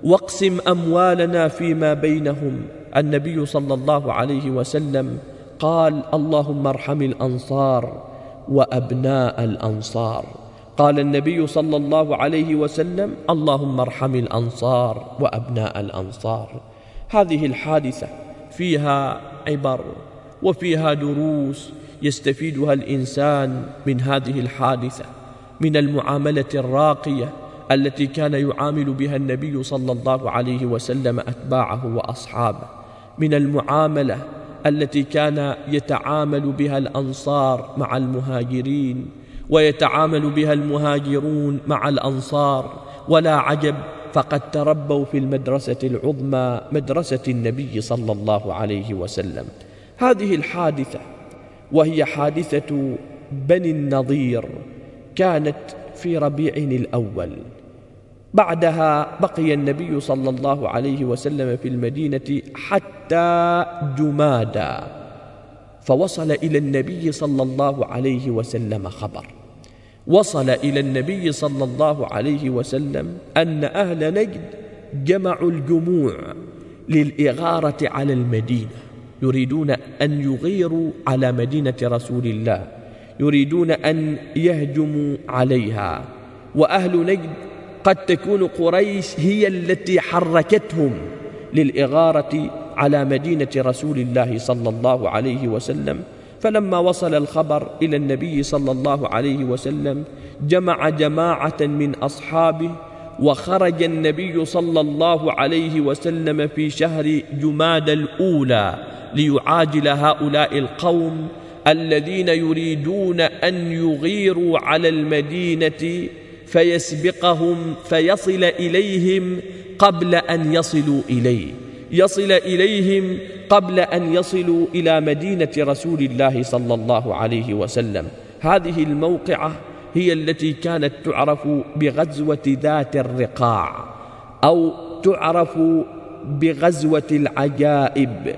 واقسم أموالنا فيما بينهم. النبي صلى الله عليه وسلم قال اللهم ارحم الأنصار وأبناء الأنصار. قال النبي صلى الله عليه وسلم اللهم ارحم الأنصار وأبناء الأنصار. هذه الحادثة فيها عبر وفيها دروس يستفيدها الإنسان من هذه الحادثة من المعاملة الراقية التي كان يعامل بها النبي صلى الله عليه وسلم أتباعه وأصحابه من المعاملة التي كان يتعامل بها الأنصار مع المهاجرين ويتعامل بها المهاجرون مع الأنصار ولا عجب فقد تربوا في المدرسة العظمى مدرسة النبي صلى الله عليه وسلم. هذه الحادثة وهي حادثة بني النضير كانت في ربيع الأول. بعدها بقي النبي صلى الله عليه وسلم في المدينة حتى جمادا فوصل إلى النبي صلى الله عليه وسلم خبر. وصل إلى النبي صلى الله عليه وسلم أن أهل نجد جمعوا الجموع للإغارة على المدينة يريدون أن يغيروا على مدينة رسول الله يريدون أن يهجموا عليها. وأهل نجد قد تكون قريش هي التي حركتهم للإغارة على مدينة رسول الله صلى الله عليه وسلم. فلما وصل الخبر إلى النبي صلى الله عليه وسلم جمع جماعة من أصحابه وخرج النبي صلى الله عليه وسلم في شهر جماد الأولى ليعاجل هؤلاء القوم الذين يريدون أن يغيروا على المدينة فيسبقهم فيصل إليهم قبل أن يصلوا إليه. يصل إليهم قبل أن يصلوا إلى مدينة رسول الله صلى الله عليه وسلم. هذه الموقعة هي التي كانت تعرف بغزوة ذات الرقاع أو تعرف بغزوة العجائب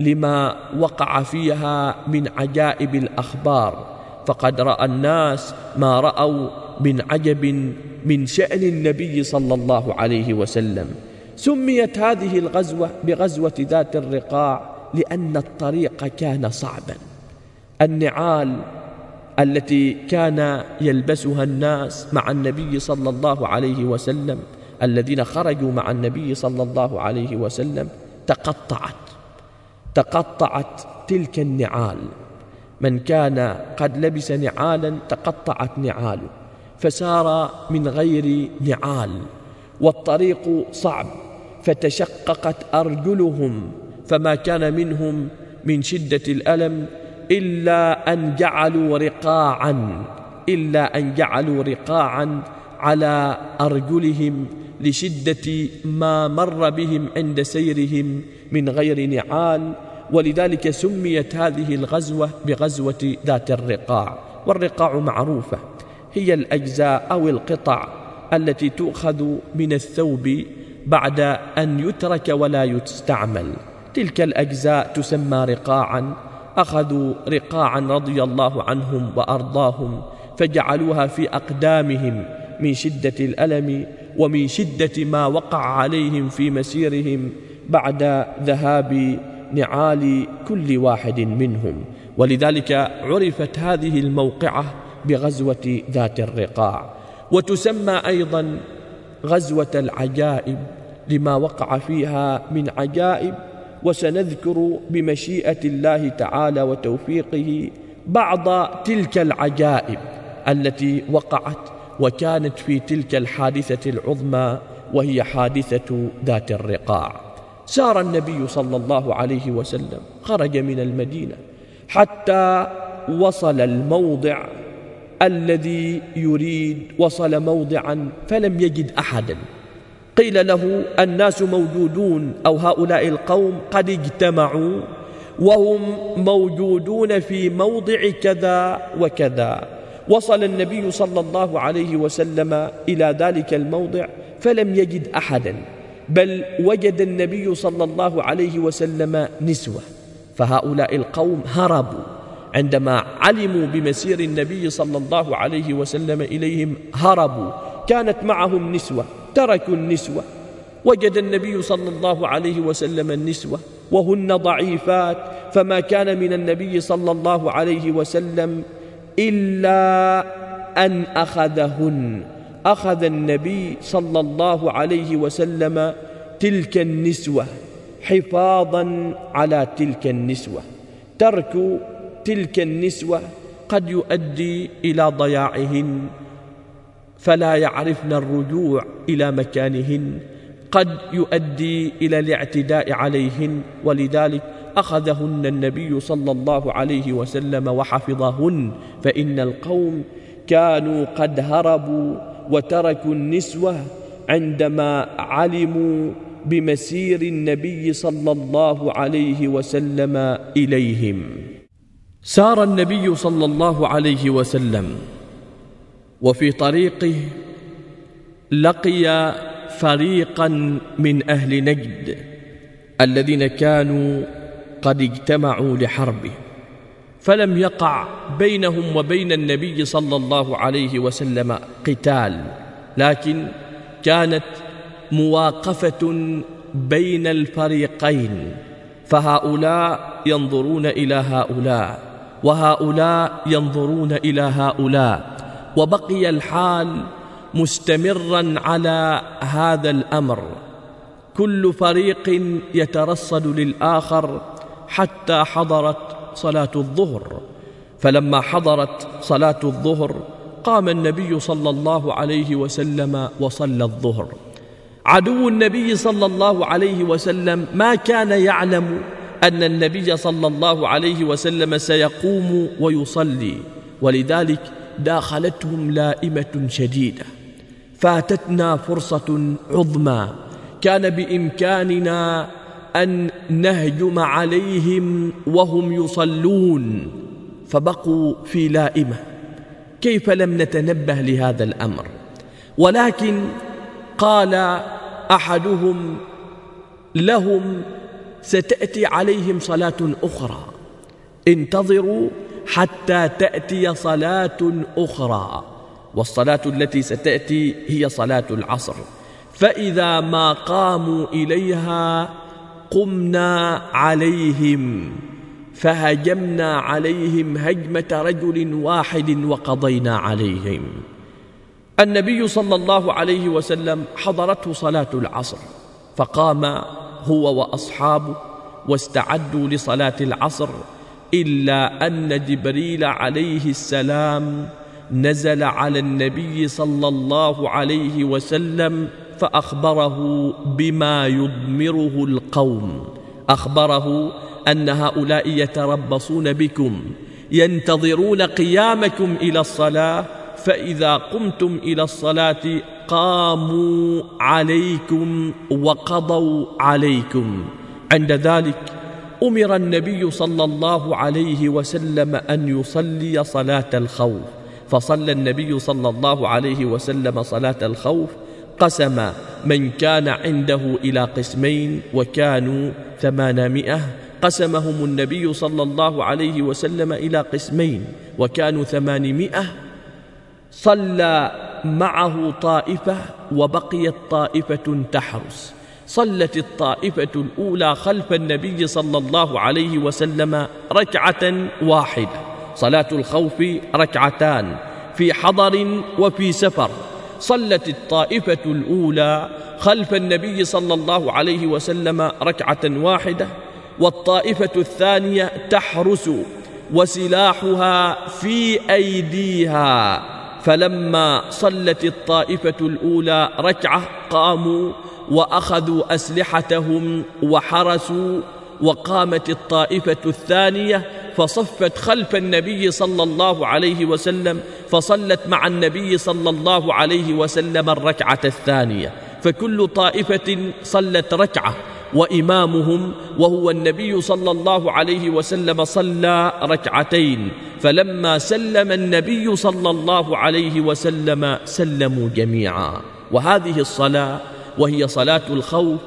لما وقع فيها من عجائب الأخبار. فقد رأى الناس ما رأوا من عجب من شأن النبي صلى الله عليه وسلم. سميت هذه الغزوة بغزوة ذات الرقاع لأن الطريق كان صعبا. النعال التي كان يلبسها الناس مع النبي صلى الله عليه وسلم الذين خرجوا مع النبي صلى الله عليه وسلم تقطعت. تقطعت تلك النعال. من كان قد لبس نعالا تقطعت نعاله فسار من غير نعال والطريق صعب. فتشققت أرجلهم فما كان منهم من شدة الألم إلا أن جعلوا رقاعا إلا أن جعلوا رقاعا على أرجلهم لشدة ما مر بهم عند سيرهم من غير نعال. ولذلك سميت هذه الغزوة بغزوة ذات الرقاع والرقاع معروفة هي الأجزاء أو القطع التي تؤخذ من الثوب بعد أن يترك ولا يستعمل. تلك الأجزاء تسمى رقاعا. أخذوا رقاعا رضي الله عنهم وأرضاهم فجعلوها في أقدامهم من شدة الألم ومن شدة ما وقع عليهم في مسيرهم بعد ذهاب نعال كل واحد منهم. ولذلك عرفت هذه الموقعة بغزوة ذات الرقاع. وتسمى أيضا غزوة العجائب لما وقع فيها من عجائب وسنذكر بمشيئة الله تعالى وتوفيقه بعض تلك العجائب التي وقعت وكانت في تلك الحادثة العظمى وهي حادثة ذات الرقاع. سار النبي صلى الله عليه وسلم خرج من المدينة حتى وصل الموضع الذي يريد وصل موضعا فلم يجد أحدا. قيل له الناس موجودون أو هؤلاء القوم قد اجتمعوا وهم موجودون في موضع كذا وكذا. وصل النبي صلى الله عليه وسلم إلى ذلك الموضع فلم يجد أحدا بل وجد النبي صلى الله عليه وسلم نسوة فهؤلاء القوم هربوا. عندما علموا بمسير النبي صلى الله عليه وسلم إليهم هربوا كانت معهم نسوة تركوا النسوة وجد النبي صلى الله عليه وسلم النسوة وهن ضعيفات فما كان من النبي صلى الله عليه وسلم إلا أن أخذهن. أخذ النبي صلى الله عليه وسلم تلك النسوة حفاظا على تلك النسوة. ترك تلك النسوة قد يؤدي إلى ضياعهن فلا يعرفن الرجوع إلى مكانهن قد يؤدي إلى الاعتداء عليهن ولذلك أخذهن النبي صلى الله عليه وسلم وحفظهن فإن القوم كانوا قد هربوا وتركوا النسوة عندما علموا بمسير النبي صلى الله عليه وسلم إليهم. سار النبي صلى الله عليه وسلم وفي طريقه لقي فريقا من أهل نجد الذين كانوا قد اجتمعوا لحربه فلم يقع بينهم وبين النبي صلى الله عليه وسلم قتال لكن كانت مواقفة بين الفريقين فهؤلاء ينظرون إلى هؤلاء. وهؤلاء ينظرون إلى هؤلاء. وبقي الحال مستمرا على هذا الأمر. كل فريق يترصد للآخر حتى حضرت صلاة الظهر. فلما حضرت صلاة الظهر قام النبي صلى الله عليه وسلم وصلى الظهر. عدو النبي صلى الله عليه وسلم ما كان يعلم أن النبي صلى الله عليه وسلم سيقوم ويصلي ولذلك داخلتهم لائمة شديدة. فاتتنا فرصة عظمى كان بإمكاننا أن نهجم عليهم وهم يصلون فبقوا في لائمة. كيف لم نتنبه لهذا الأمر؟ ولكن قال أحدهم لهم ستأتي عليهم صلاة أخرى. انتظروا حتى تأتي صلاة أخرى. والصلاة التي ستأتي هي صلاة العصر. فإذا ما قاموا إليها قمنا عليهم. فهجمنا عليهم هجمة رجل واحد وقضينا عليهم. النبي صلى الله عليه وسلم حضرته صلاة العصر. فقام هو وأصحابه واستعدوا لصلاة العصر إلا أن جبريل عليه السلام نزل على النبي صلى الله عليه وسلم فأخبره بما يضمره القوم. أخبره أن هؤلاء يتربصون بكم ينتظرون قيامكم إلى الصلاة فإذا قمتم إلى الصلاة قاموا عليكم وقضوا عليكم. عند ذلك أمر النبي صلى الله عليه وسلم أن يصلي صلاة الخوف. فصلى النبي صلى الله عليه وسلم صلاة الخوف قسم من كان عنده إلى قسمين وكانوا ثمانمائة. قسمهم النبي صلى الله عليه وسلم إلى قسمين وكانوا ثمانمائة. صلى معه طائفة وبقيت طائفة تحرس. صلت الطائفة الأولى خلف النبي صلى الله عليه وسلم ركعة واحدة. صلاة الخوف ركعتان في حضر وفي سفر. صلت الطائفة الأولى خلف النبي صلى الله عليه وسلم ركعة واحدة. والطائفة الثانية تحرس وسلاحها في أيديها. فلما صلت الطائفة الأولى ركعة قاموا وأخذوا أسلحتهم وحرسوا وقامت الطائفة الثانية فصفت خلف النبي صلى الله عليه وسلم فصلت مع النبي صلى الله عليه وسلم الركعة الثانية. فكل طائفة صلت ركعة وإمامهم وهو النبي صلى الله عليه وسلم صلى ركعتين. فلما سلم النبي صلى الله عليه وسلم سلموا جميعا. وهذه الصلاة وهي صلاة الخوف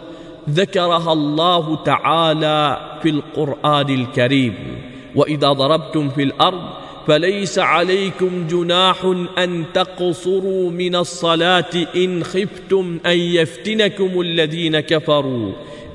ذكرها الله تعالى في القرآن الكريم. وإذا ضربتم في الأرض فليس عليكم جناح أن تقصروا من الصلاة إن خفتم أن يفتنكم الذين كفروا.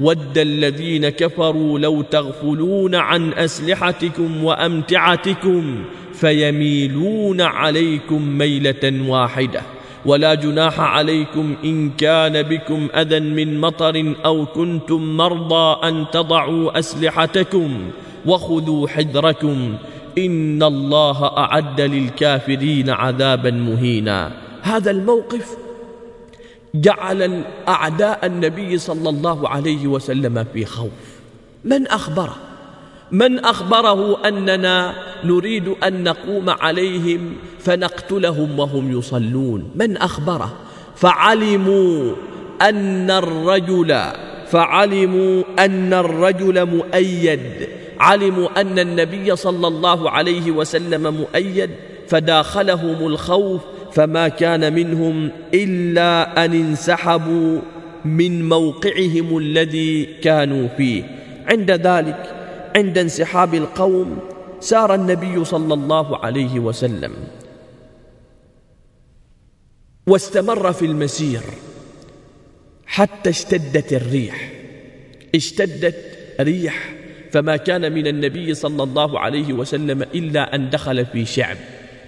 ود الذين كفروا لو تغفلون عن أسلحتكم وأمتعتكم فيميلون عليكم ميلة واحدة. ولا جناح عليكم إن كان بكم أذى من مطر أو كنتم مرضى أن تضعوا أسلحتكم وخذوا حذركم. إن الله أعد للكافرين عذابا مهينا. هذا الموقف جعل أعداء النبي صلى الله عليه وسلم في خوف. من أخبره؟ من أخبره أننا نريد أن نقوم عليهم فنقتلهم وهم يصلون. من أخبره؟ فعلموا أن الرجل فعلموا أن الرجل مؤيد. علموا أن النبي صلى الله عليه وسلم مؤيد فداخلهم الخوف فما كان منهم إلا أن انسحبوا من موقعهم الذي كانوا فيه. عند ذلك عند انسحاب القوم سار النبي صلى الله عليه وسلم واستمر في المسير حتى اشتدت الريح. اشتدت ريح فما كان من النبي صلى الله عليه وسلم إلا أن دخل في شعب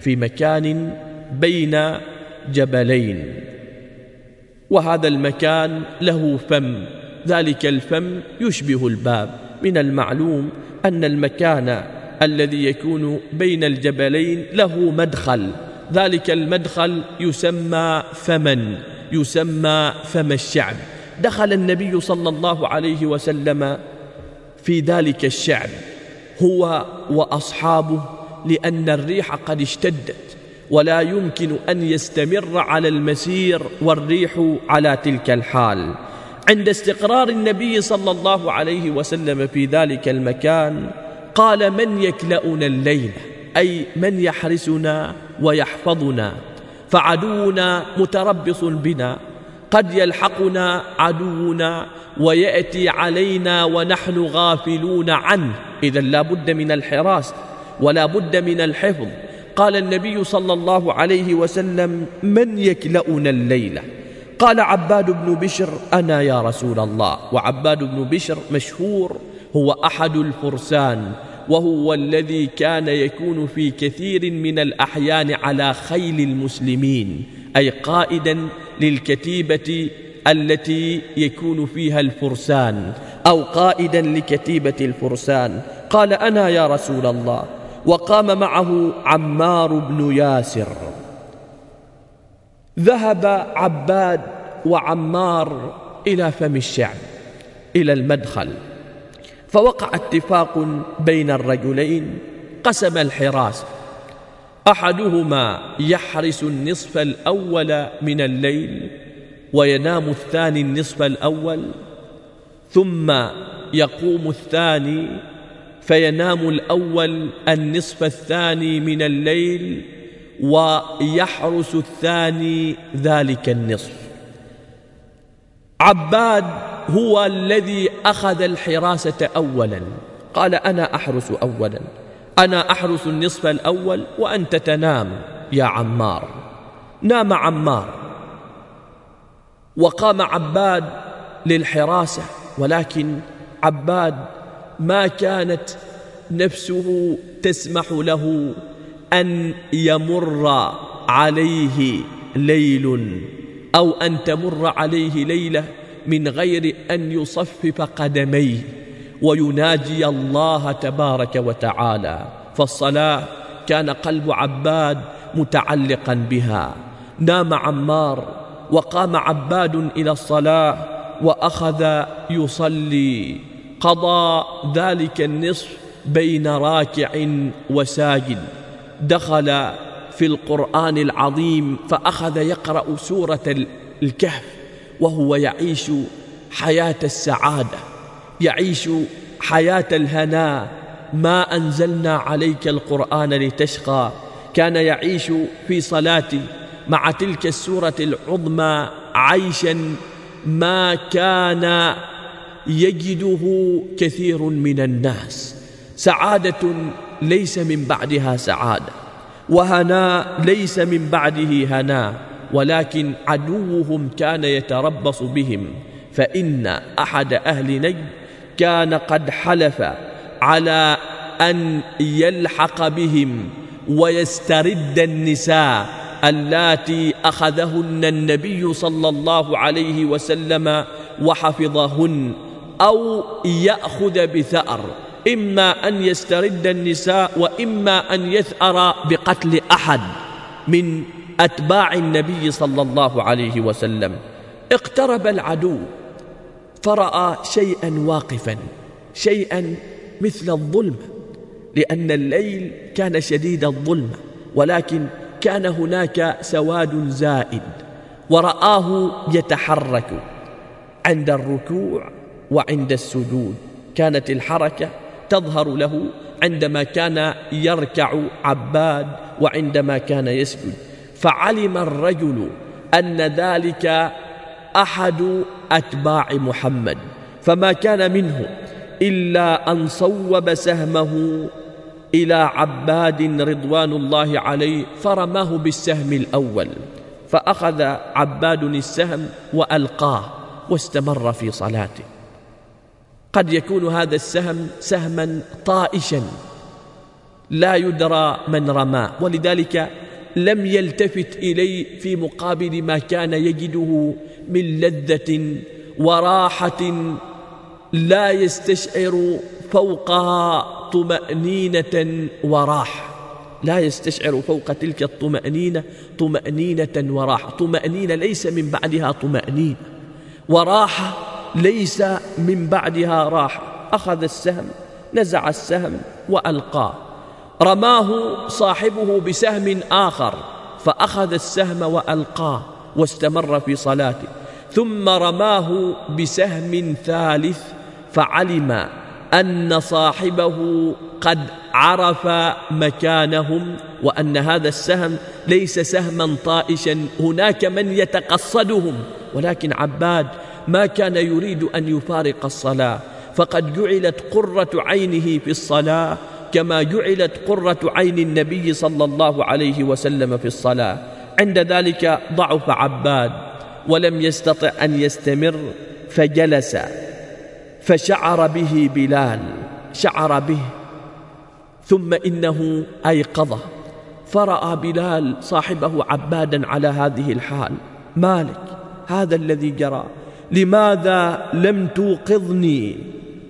في مكان بين جبلين وهذا المكان له فم ذلك الفم يشبه الباب. من المعلوم أن المكان الذي يكون بين الجبلين له مدخل ذلك المدخل يسمى فمن يسمى فم الشعب. دخل النبي صلى الله عليه وسلم في ذلك الشعب هو وأصحابه لأن الريح قد اشتدت. ولا يمكن أن يستمر على المسير والريح على تلك الحال. عند استقرار النبي صلى الله عليه وسلم في ذلك المكان قال من يكلأنا الليل؟ أي من يحرسنا ويحفظنا؟ فعدونا متربص بنا. قد يلحقنا عدونا ويأتي علينا ونحن غافلون عنه. إذا لا بد من الحراس ولا بد من الحفظ. قال النبي صلى الله عليه وسلم من يكلأنا الليلة قال عباد بن بشر أنا يا رسول الله. وعباد بن بشر مشهور هو أحد الفرسان وهو الذي كان يكون في كثير من الأحيان على خيل المسلمين أي قائدا للكتيبة التي يكون فيها الفرسان أو قائدا لكتيبة الفرسان. قال أنا يا رسول الله. وقام معه عمار بن ياسر. ذهب عباد وعمار إلى فم الشعب إلى المدخل فوقع اتفاق بين الرجلين قسم الحراس. أحدهما يحرس النصف الأول من الليل وينام الثاني النصف الأول ثم يقوم الثاني فينام الأول النصف الثاني من الليل ويحرس الثاني ذلك النصف. عباد هو الذي أخذ الحراسة أولا. قال أنا أحرس أولا. أنا أحرس النصف الأول وأنت تنام يا عمار. نام عمار. وقام عباد للحراسة ولكن عباد ما كانت نفسه تسمح له أن يمر عليه ليل أو أن تمر عليه ليلة من غير أن يصفف قدميه ويناجي الله تبارك وتعالى فالصلاة كان قلب عباد متعلقا بها. نام عمار وقام عباد إلى الصلاة وأخذ يصلي. قضى ذلك النصف بين راكع وساجد. دخل في القرآن العظيم فأخذ يقرأ سورة الكهف وهو يعيش حياة السعادة يعيش حياة الهناء ما أنزلنا عليك القرآن لتشقى. كان يعيش في صلاة مع تلك السورة العظمى عيشا ما كان يجده كثير من الناس. سعادة ليس من بعدها سعادة وهناء ليس من بعده هناء ولكن عدوهم كان يتربص بهم. فإن أحد أهل نجد كان قد حلف على أن يلحق بهم ويسترد النساء اللاتي أخذهن النبي صلى الله عليه وسلم وحفظهن. أو يأخذ بثأر إما أن يسترد النساء وإما أن يثأر بقتل أحد من أتباع النبي صلى الله عليه وسلم. اقترب العدو فرأى شيئا واقفا شيئا مثل الظلم لأن الليل كان شديد الظلم ولكن كان هناك سواد زائد ورآه يتحرك عند الركوع وعند السجود. كانت الحركة تظهر له عندما كان يركع عباد وعندما كان يسجد. فعلم الرجل أن ذلك أحد أتباع محمد. فما كان منه إلا أن صوب سهمه إلى عباد رضوان الله عليه فرماه بالسهم الأول. فأخذ عباد السهم وألقاه واستمر في صلاته. قد يكون هذا السهم سهما طائشا. لا يدرى من رماه ولذلك لم يلتفت إليه في مقابل ما كان يجده من لذة وراحة لا يستشعر فوقها طمأنينة وراحة لا يستشعر فوق تلك الطمأنينة طمأنينة وراحة طمأنينة ليس من بعدها طمأنينة. وراحة ليس من بعدها راحة أخذ السهم نزع السهم وألقاه رماه صاحبه بسهم آخر فأخذ السهم وألقاه واستمر في صلاته. ثم رماه بسهم ثالث فعلم أن صاحبه قد عرف مكانهم وأن هذا السهم ليس سهما طائشا. هناك من يتقصدهم ولكن عباد ما كان يريد أن يفارق الصلاة فقد جعلت قرة عينه في الصلاة كما جعلت قرة عين النبي صلى الله عليه وسلم في الصلاة. عند ذلك ضعف عباد ولم يستطع أن يستمر فجلس فشعر به بلال شعر به ثم إنه أيقظه. فرأى بلال صاحبه عبادا على هذه الحال. مالك هذا الذي جرى. لماذا لم توقظني؟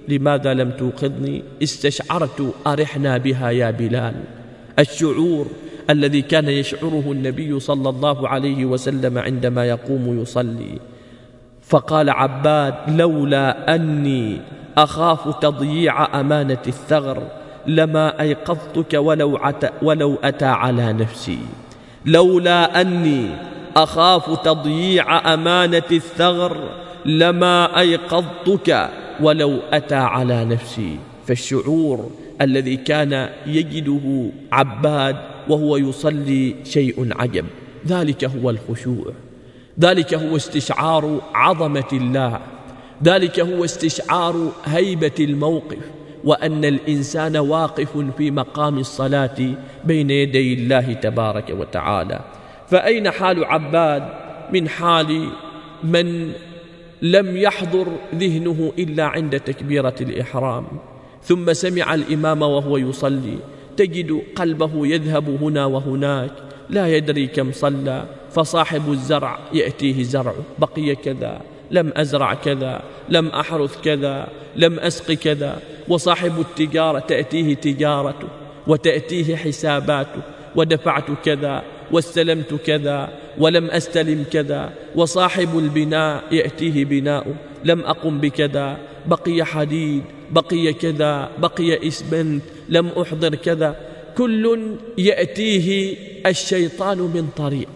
لماذا لم توقظني؟ استشعرت أرحنا بها يا بلال. الشعور الذي كان يشعره النبي صلى الله عليه وسلم عندما يقوم يصلي. فقال عباد لولا أني أخاف تضييع أمانة الثغر لما أيقظتك ولو, عت ولو أتى على نفسي. لولا أني أخاف تضييع أمانة الثغر لما أيقظتك ولو أتى على نفسي. فالشعور الذي كان يجده عباد وهو يصلي شيء عجب. ذلك هو الخشوع. ذلك هو استشعار عظمة الله. ذلك هو استشعار هيبة الموقف. وأن الإنسان واقف في مقام الصلاة بين يدي الله تبارك وتعالى. فأين حال عباد من حال من لم يحضر ذهنه إلا عند تكبيرة الإحرام. ثم سمع الإمام وهو يصلي. تجد قلبه يذهب هنا وهناك. لا يدري كم صلى. فصاحب الزرع يأتيه زرع. بقي كذا. لم أزرع كذا. لم أحرث كذا. لم أسق كذا. وصاحب التجارة تأتيه تجارته. وتأتيه حساباته. ودفعت كذا. واستلمت كذا ولم أستلم كذا وصاحب البناء يأتيه بناؤه لم أقم بكذا بقي حديد بقي كذا بقي إسمنت لم أحضر كذا كل يأتيه الشيطان من طريق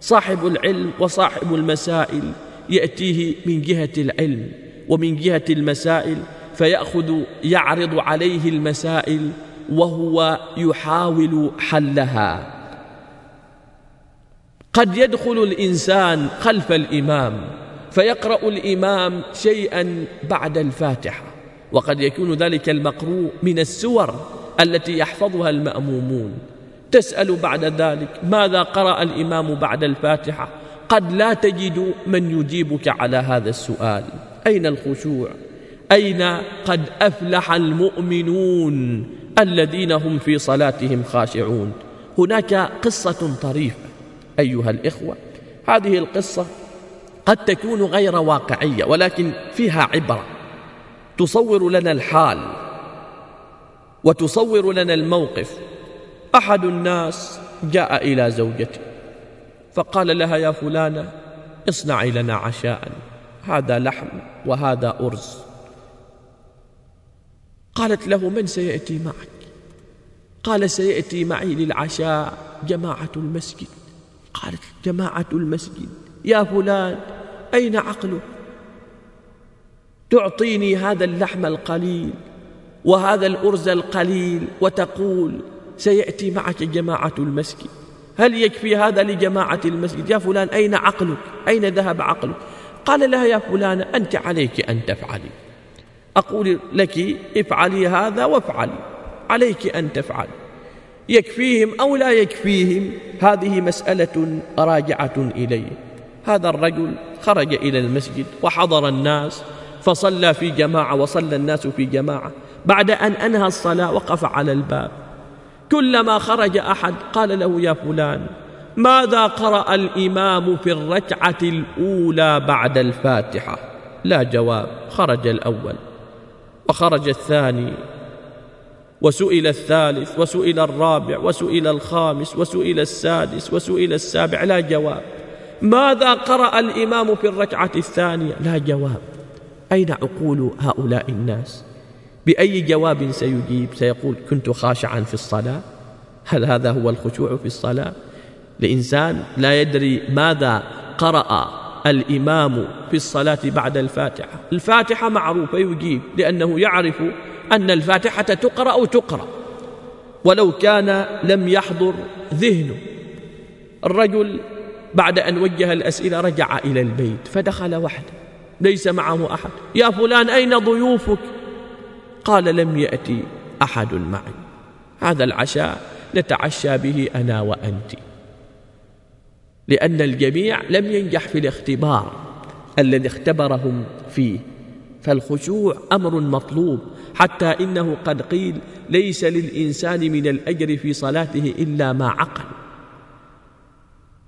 صاحب العلم وصاحب المسائل يأتيه من جهة العلم ومن جهة المسائل فيأخذ يعرض عليه المسائل وهو يحاول حلها قد يدخل الإنسان خلف الإمام فيقرأ الإمام شيئا بعد الفاتحة وقد يكون ذلك المقروء من السور التي يحفظها المأمومون. تسأل بعد ذلك ماذا قرأ الإمام بعد الفاتحة؟ قد لا تجد من يجيبك على هذا السؤال. أين الخشوع؟ أين قد أفلح المؤمنون الذين هم في صلاتهم خاشعون؟ هناك قصة طريفة أيها الإخوة هذه القصة قد تكون غير واقعية ولكن فيها عبرة. تصور لنا الحال وتصور لنا الموقف. أحد الناس جاء إلى زوجته فقال لها يا فلانة اصنعي لنا عشاء هذا لحم وهذا أرز. قالت له من سيأتي معك؟ قال سيأتي معي للعشاء جماعة المسجد. قالت جماعة المسجد يا فلان أين عقلك؟ تعطيني هذا اللحم القليل وهذا الأرز القليل وتقول سيأتي معك جماعة المسجد. هل يكفي هذا لجماعة المسجد؟ يا فلان أين عقلك؟ أين ذهب عقلك؟ قال لها يا فلان أنت عليك أن تفعلي. أقول لك افعلي هذا وافعلي عليك أن تفعلي يكفيهم أو لا يكفيهم هذه مسألة راجعة إليه. هذا الرجل خرج إلى المسجد وحضر الناس فصلى في جماعة وصلى الناس في جماعة. بعد أن أنهى الصلاة وقف على الباب. كلما خرج أحد قال له يا فلان ماذا قرأ الإمام في الركعة الأولى بعد الفاتحة؟ لا جواب خرج الأول. وخرج الثاني وسئل الثالث وسئل الرابع وسئل الخامس وسئل السادس وسئل السابع. لا جواب. ماذا قرأ الإمام في الركعة الثانية؟ لا جواب. أين عقول هؤلاء الناس؟ بأي جواب سيجيب؟ سيقول كنت خاشعا في الصلاة. هل هذا هو الخشوع في الصلاة؟ لإنسان لا يدري ماذا قرأ الإمام في الصلاة بعد الفاتحة. الفاتحة معروفة يجيب لأنه يعرف أن الفاتحة تقرأ تقرأ ولو كان لم يحضر ذهنه. الرجل بعد أن وجه الأسئلة رجع إلى البيت فدخل وحده. ليس معه أحد. يا فلان أين ضيوفك؟ قال لم يأتي أحد معي. هذا العشاء نتعشى به أنا وأنت. لأن الجميع لم ينجح في الاختبار الذي اختبرهم فيه. فالخشوع أمر مطلوب. حتى إنه قد قيل ليس للإنسان من الأجر في صلاته إلا ما عقل.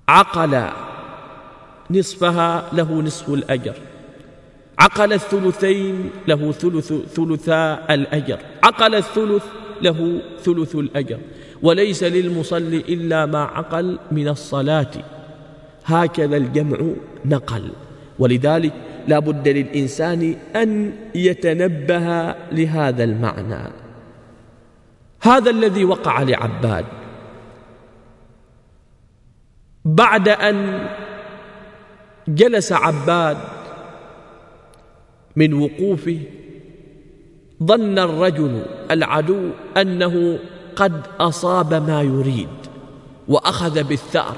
عقل نصفها له نصف الأجر. عقل الثلثين له ثلث ثلثا الأجر. عقل الثلث له ثلث الأجر. وليس للمصلي إلا ما عقل من الصلاة. هكذا الجمع نقل. ولذلك لا بد للإنسان أن يتنبه لهذا المعنى. هذا الذي وقع لعباد. بعد أن جلس عباد من وقوفه ظن الرجل العدو أنه قد أصاب ما يريد وأخذ بالثأر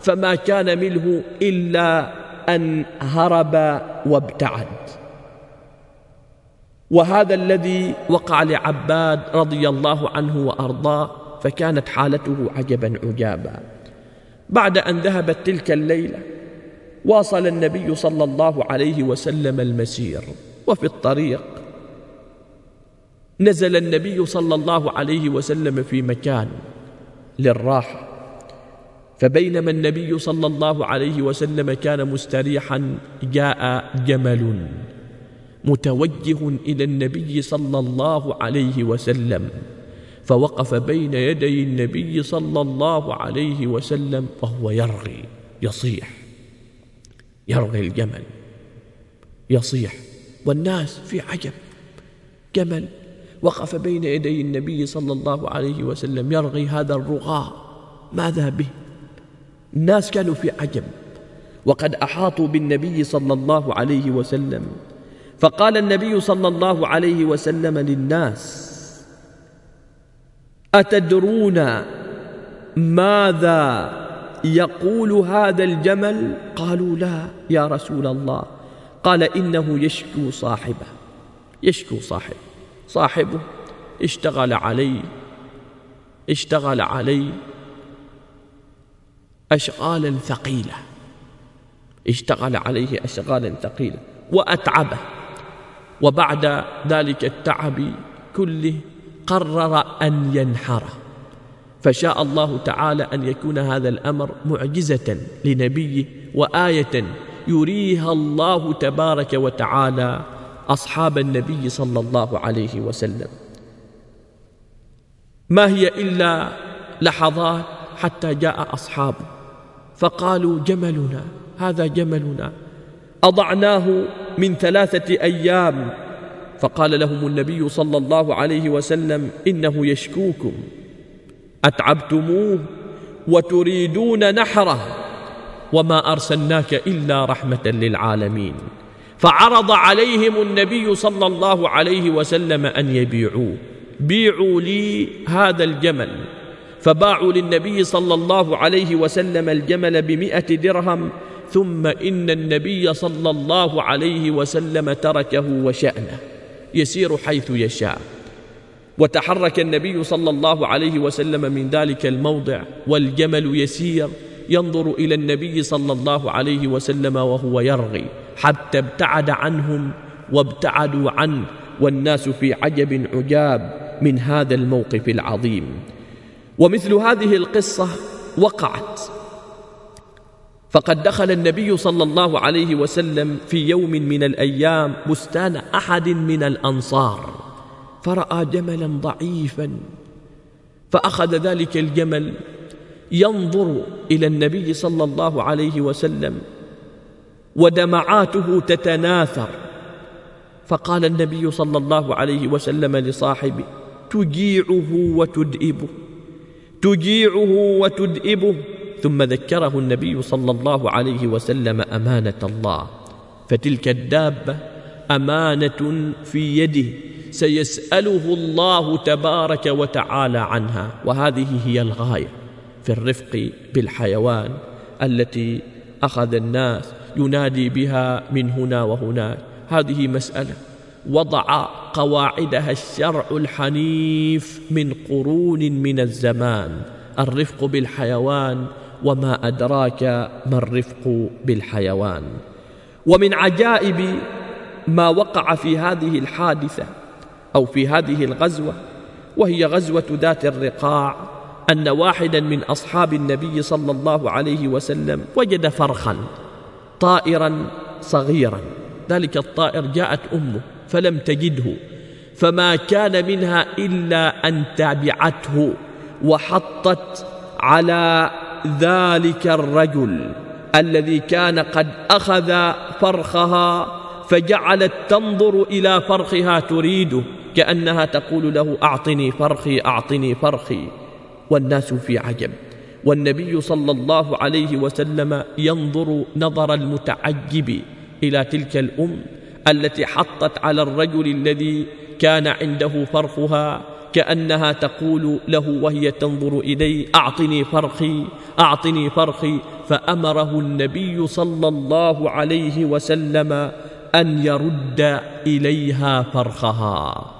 فما كان منه إلا أن هرب وابتعد. وهذا الذي وقع لعباد رضي الله عنه وأرضاه فكانت حالته عجبا عجابا. بعد أن ذهبت تلك الليلة واصل النبي صلى الله عليه وسلم المسير. وفي الطريق نزل النبي صلى الله عليه وسلم في مكان للراحة. فبينما النبي صلى الله عليه وسلم كان مستريحا جاء جمل متوجه إلى النبي صلى الله عليه وسلم فوقف بين يدي النبي صلى الله عليه وسلم وهو يرغي يصيح يرغي الجمل يصيح. والناس في عجب جمل وقف بين يدي النبي صلى الله عليه وسلم يرغي هذا الرغاء ماذا به؟ الناس كانوا في عجب وقد أحاطوا بالنبي صلى الله عليه وسلم. فقال النبي صلى الله عليه وسلم للناس أتدرون ماذا يقول هذا الجمل؟ قالوا لا يا رسول الله. قال إنه يشكو صاحبه يشكو صاحبه صاحبه اشتغل علي اشتغل علي أشغالا ثقيلة اشتغل عليه أشغالا ثقيلة وأتعبه. وبعد ذلك التعب كله قرر أن ينحره فشاء الله تعالى أن يكون هذا الأمر معجزة لنبيه وآية يريها الله تبارك وتعالى أصحاب النبي صلى الله عليه وسلم. ما هي إلا لحظات حتى جاء أصحابه. فقالوا جملنا هذا جملنا. أضعناه من ثلاثة أيام. فقال لهم النبي صلى الله عليه وسلم إنه يشكوكم. أتعبتموه وتريدون نحره. وما أرسلناك إلا رحمة للعالمين. فعرض عليهم النبي صلى الله عليه وسلم أن يبيعوه. بيعوا لي هذا الجمل. فباعوا للنبي صلى الله عليه وسلم الجمل بمئة درهم ثم إن النبي صلى الله عليه وسلم تركه وشأنه. يسير حيث يشاء. وتحرك النبي صلى الله عليه وسلم من ذلك الموضع والجمل يسير ينظر إلى النبي صلى الله عليه وسلم وهو يرغي حتى ابتعد عنهم وابتعدوا عنه والناس في عجب عجاب من هذا الموقف العظيم. ومثل هذه القصة وقعت. فقد دخل النبي صلى الله عليه وسلم في يوم من الأيام بستان أحد من الأنصار فرأى جملا ضعيفا فأخذ ذلك الجمل ينظر إلى النبي صلى الله عليه وسلم ودمعاته تتناثر. فقال النبي صلى الله عليه وسلم لصاحبه تجيعه وتدئبه. تجيعه وتدئبه ثم ذكره النبي صلى الله عليه وسلم أمانة الله. فتلك الدابة أمانة في يده. سيسأله الله تبارك وتعالى عنها. وهذه هي الغاية في الرفق بالحيوان التي أخذ الناس ينادي بها من هنا وهناك. هذه مسألة وضع قواعدها الشرع الحنيف من قرون من الزمان. الرفق بالحيوان وما أدراك ما الرفق بالحيوان. ومن عجائب ما وقع في هذه الحادثة أو في هذه الغزوة وهي غزوة ذات الرقاع أن واحدا من أصحاب النبي صلى الله عليه وسلم وجد فرخا طائرا صغيرا. ذلك الطائر جاءت أمه. فلم تجده فما كان منها إلا أن تبعته وحطت على ذلك الرجل الذي كان قد أخذ فرخها فجعلت تنظر إلى فرخها تريده كأنها تقول له أعطني فرخي أعطني فرخي. والناس في عجب. والنبي صلى الله عليه وسلم ينظر نظر المتعجب إلى تلك الأم التي حطت على الرجل الذي كان عنده فرخها كأنها تقول له وهي تنظر إليه أعطني فرخي أعطني فرخي. فأمره النبي صلى الله عليه وسلم أن يرد إليها فرخها.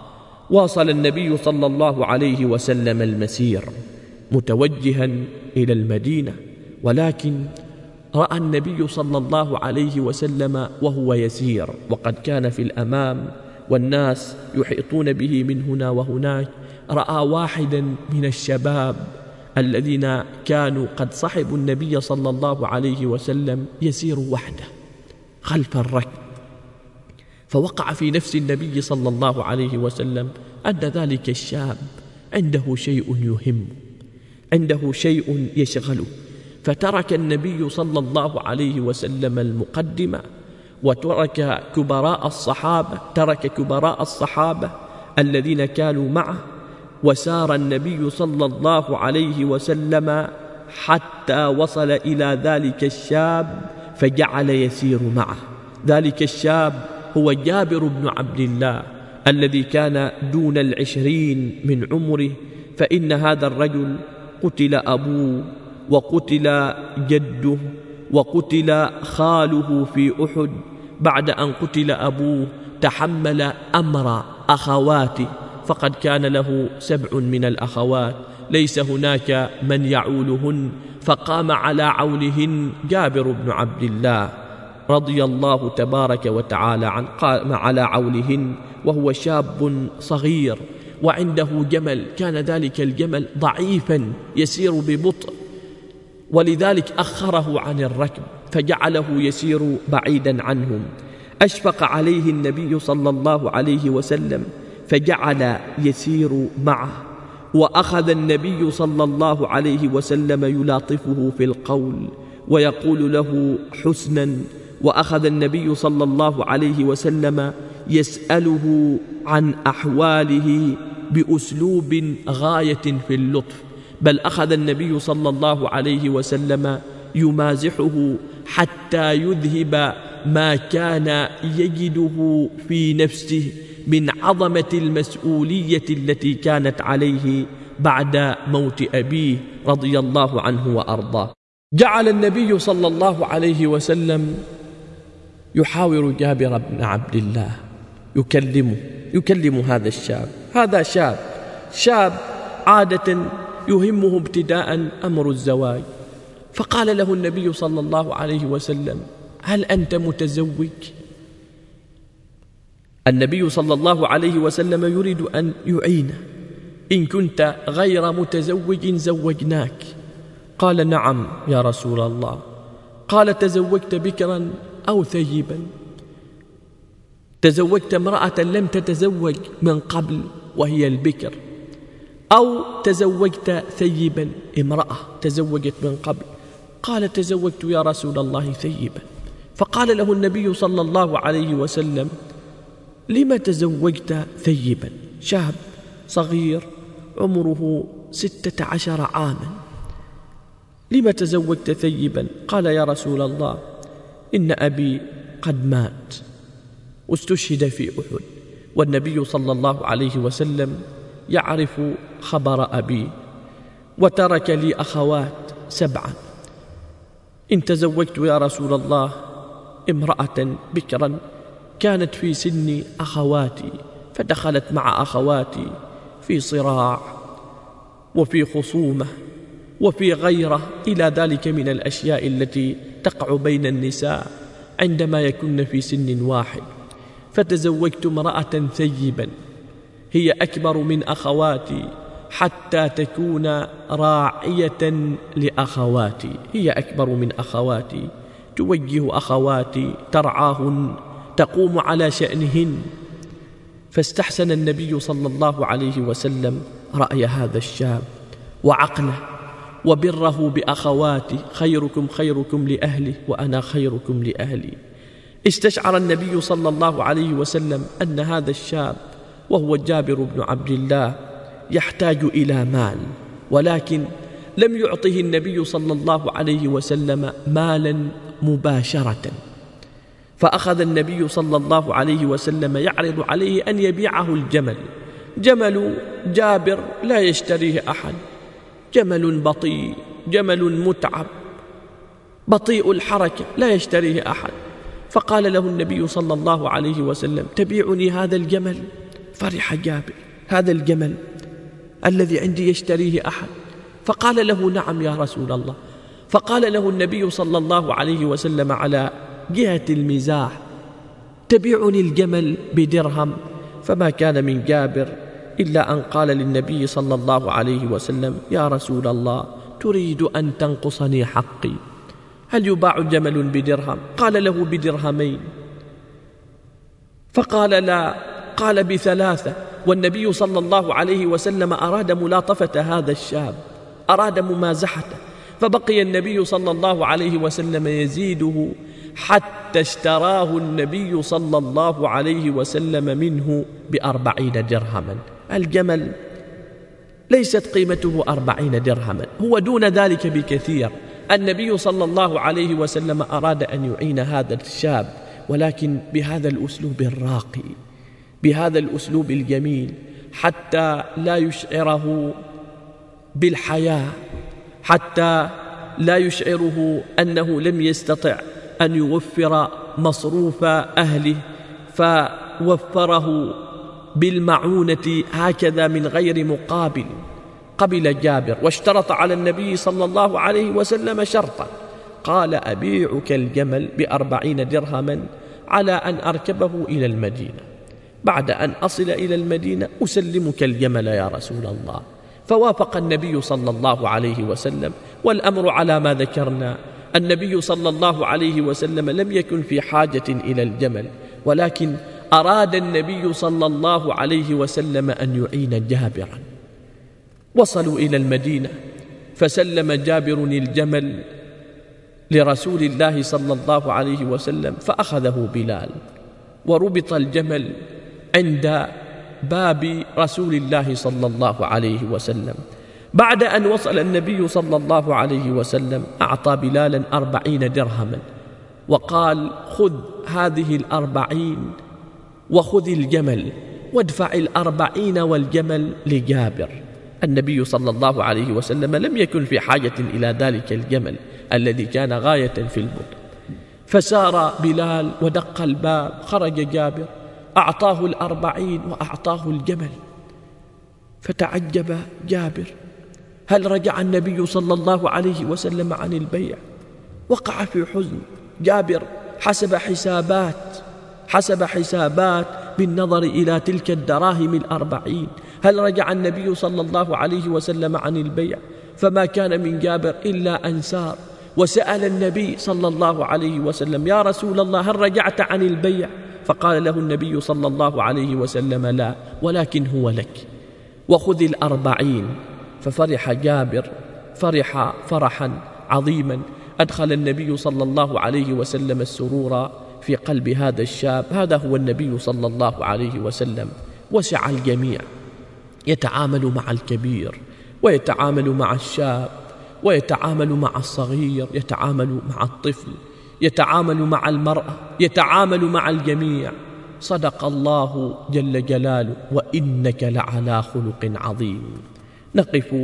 واصل النبي صلى الله عليه وسلم المسير متوجها إلى المدينة ولكن رأى النبي صلى الله عليه وسلم وهو يسير وقد كان في الأمام والناس يحيطون به من هنا وهناك. رأى واحدا من الشباب الذين كانوا قد صحبوا النبي صلى الله عليه وسلم يسير وحده خلف الركب فوقع في نفس النبي صلى الله عليه وسلم أن ذلك الشاب عنده شيء يهم عنده شيء يشغله. فترك النبي صلى الله عليه وسلم المقدمة وترك كبراء الصحابة ترك كبراء الصحابة الذين كانوا معه وسار النبي صلى الله عليه وسلم حتى وصل إلى ذلك الشاب فجعل يسير معه. ذلك الشاب هو جابر بن عبد الله الذي كان دون العشرين من عمره فإن هذا الرجل قتل أبوه وقتل جده وقتل خاله في أحد. بعد أن قتل أبوه تحمل أمر أخواته. فقد كان له سبع من الأخوات. ليس هناك من يعولهن. فقام على عولهن جابر بن عبد الله رضي الله تبارك وتعالى عن قام على عولهن وهو شاب صغير. وعنده جمل كان ذلك الجمل ضعيفا يسير ببطء. ولذلك أخره عن الركب فجعله يسير بعيدا عنهم. أشفق عليه النبي صلى الله عليه وسلم فجعل يسير معه. وأخذ النبي صلى الله عليه وسلم يلاطفه في القول ويقول له حسنا. وأخذ النبي صلى الله عليه وسلم يسأله عن أحواله بأسلوب غاية في اللطف. بل أخذ النبي صلى الله عليه وسلم يمازحه حتى يذهب ما كان يجده في نفسه من عظمة المسؤولية التي كانت عليه بعد موت أبيه رضي الله عنه وأرضاه. جعل النبي صلى الله عليه وسلم يحاور جابر بن عبد الله يكلمه يكلم هذا الشاب. هذا شاب شاب عادة يهمه ابتداء أمر الزواج. فقال له النبي صلى الله عليه وسلم هل أنت متزوج؟ النبي صلى الله عليه وسلم يريد أن يعينه إن كنت غير متزوج زوجناك. قال نعم يا رسول الله. قال تزوجت بكرا أو ثيبا؟ تزوجت امرأة لم تتزوج من قبل وهي البكر. أو تزوجت ثيبا امرأة تزوجت من قبل. قال تزوجت يا رسول الله ثيبا. فقال له النبي صلى الله عليه وسلم لم تزوجت ثيبا؟ شاب صغير عمره ستة عشر عاما. لم تزوجت ثيبا؟ قال يا رسول الله إن أبي قد مات واستشهد في أحد. والنبي صلى الله عليه وسلم يعرف خبر أبي وترك لي أخوات سبعا إن تزوجت يا رسول الله امرأة بكرا كانت في سن أخواتي فدخلت مع أخواتي في صراع وفي خصومة وفي غيرة إلى ذلك من الأشياء التي تقع بين النساء عندما يكن في سن واحد. فتزوجت امرأة ثيبا هي أكبر من أخواتي. حتى تكون راعية لأخواتي. هي أكبر من أخواتي. توجه أخواتي ترعاهن تقوم على شأنهن. فاستحسن النبي صلى الله عليه وسلم رأي هذا الشاب وعقله وبره بأخواتي خيركم خيركم لأهله وأنا خيركم لأهلي. استشعر النبي صلى الله عليه وسلم أن هذا الشاب وهو جابر بن عبد الله يحتاج إلى مال ولكن لم يعطه النبي صلى الله عليه وسلم مالا مباشرة. فأخذ النبي صلى الله عليه وسلم يعرض عليه أن يبيعه الجمل. جمل جابر لا يشتريه أحد. جمل بطيء جمل متعب بطيء الحركة لا يشتريه أحد. فقال له النبي صلى الله عليه وسلم تبيعني هذا الجمل؟ فرح جابر هذا الجمل الذي عندي يشتريه أحد. فقال له نعم يا رسول الله. فقال له النبي صلى الله عليه وسلم على جهة المزاح تبيعني الجمل بدرهم فما كان من جابر إلا أن قال للنبي صلى الله عليه وسلم يا رسول الله تريد أن تنقصني حقي. هل يباع جمل بدرهم؟ قال له بدرهمين. فقال لا قال بثلاثة. والنبي صلى الله عليه وسلم أراد ملاطفة هذا الشاب أراد ممازحته فبقي النبي صلى الله عليه وسلم يزيده حتى اشتراه النبي صلى الله عليه وسلم منه بأربعين درهما. الجمل ليست قيمته أربعين درهما هو دون ذلك بكثير. النبي صلى الله عليه وسلم أراد أن يعين هذا الشاب ولكن بهذا الأسلوب الراقي. بهذا الأسلوب الجميل حتى لا يشعره بالحياة حتى لا يشعره أنه لم يستطع أن يوفر مصروف أهله فوفره بالمعونة هكذا من غير مقابل. قبل جابر واشترط على النبي صلى الله عليه وسلم شرطا. قال أبيعك الجمل بأربعين درهما على أن أركبه إلى المدينة. بعد أن أصل إلى المدينة أسلمك الجمل يا رسول الله. فوافق النبي صلى الله عليه وسلم والأمر على ما ذكرنا. النبي صلى الله عليه وسلم لم يكن في حاجة إلى الجمل ولكن أراد النبي صلى الله عليه وسلم أن يعين جابرا. وصلوا إلى المدينة فسلم جابر الجمل لرسول الله صلى الله عليه وسلم فأخذه بلال. وربط الجمل عند باب رسول الله صلى الله عليه وسلم. بعد أن وصل النبي صلى الله عليه وسلم أعطى بلالا أربعين درهما وقال خذ هذه الأربعين وخذ الجمل وادفع الأربعين والجمل لجابر. النبي صلى الله عليه وسلم لم يكن في حاجة إلى ذلك الجمل الذي كان غاية في البطء فسار بلال ودق الباب خرج جابر أعطاه الأربعين وأعطاه الجمل. فتعجب جابر. هل رجع النبي صلى الله عليه وسلم عن البيع؟ وقع في حزن. جابر حسب حسابات حسب حسابات بالنظر إلى تلك الدراهم الأربعين. هل رجع النبي صلى الله عليه وسلم عن البيع؟ فما كان من جابر إلا أنسار وسأل النبي صلى الله عليه وسلم يا رسول الله هل رجعت عن البيع؟ فقال له النبي صلى الله عليه وسلم لا ولكن هو لك. وخذ الأربعين ففرح جابر فرح فرحا عظيما. أدخل النبي صلى الله عليه وسلم السرور في قلب هذا الشاب. هذا هو النبي صلى الله عليه وسلم. وسع الجميع. يتعامل مع الكبير ويتعامل مع الشاب. ويتعامل مع الصغير يتعامل مع الطفل يتعامل مع المرأة يتعامل مع الجميع. صدق الله جل جلاله وإنك لعلى خلق عظيم. نقف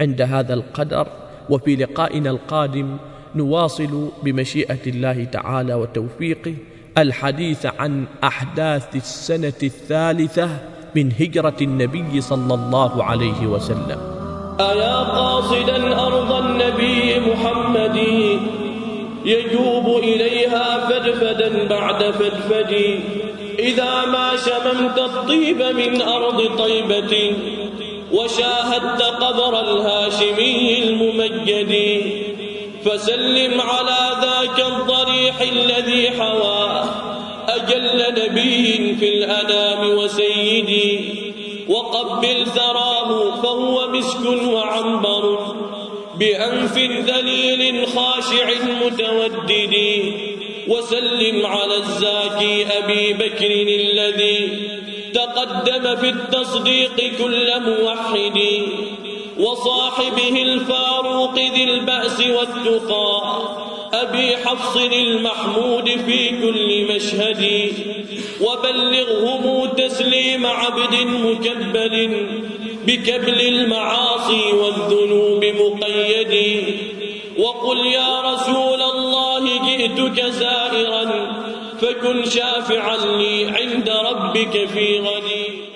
عند هذا القدر وفي لقائنا القادم نواصل بمشيئة الله تعالى وتوفيقه الحديث عن أحداث السنة الثالثة من هجرة النبي صلى الله عليه وسلم. أيا قاصدا أرض النبي محمد؟ يجوب إليها فدفدا بعد فدفد إذا ما شممت الطيب من أرض طيبة. وشاهدت قبر الهاشمي الممجد. فسلم على ذاك الضريح الذي حواه أجل نبي في الأنام وسيدي وقبل ثراه فهو مسك وعنبر بأنف ذليل خاشع متودد. وسلم على الزاكي أبي بكر الذي تقدم في التصديق كل موحد وصاحبه الفاروق ذي البأس والتقى. أبي حفص المحمود في كل مشهد وبلغهم تسليم عبد مكبل بكبل المعاصي والذنوب مقيد. وقل يا رسول الله جئتك زائرا فكن شافعا لي عند ربك في غد.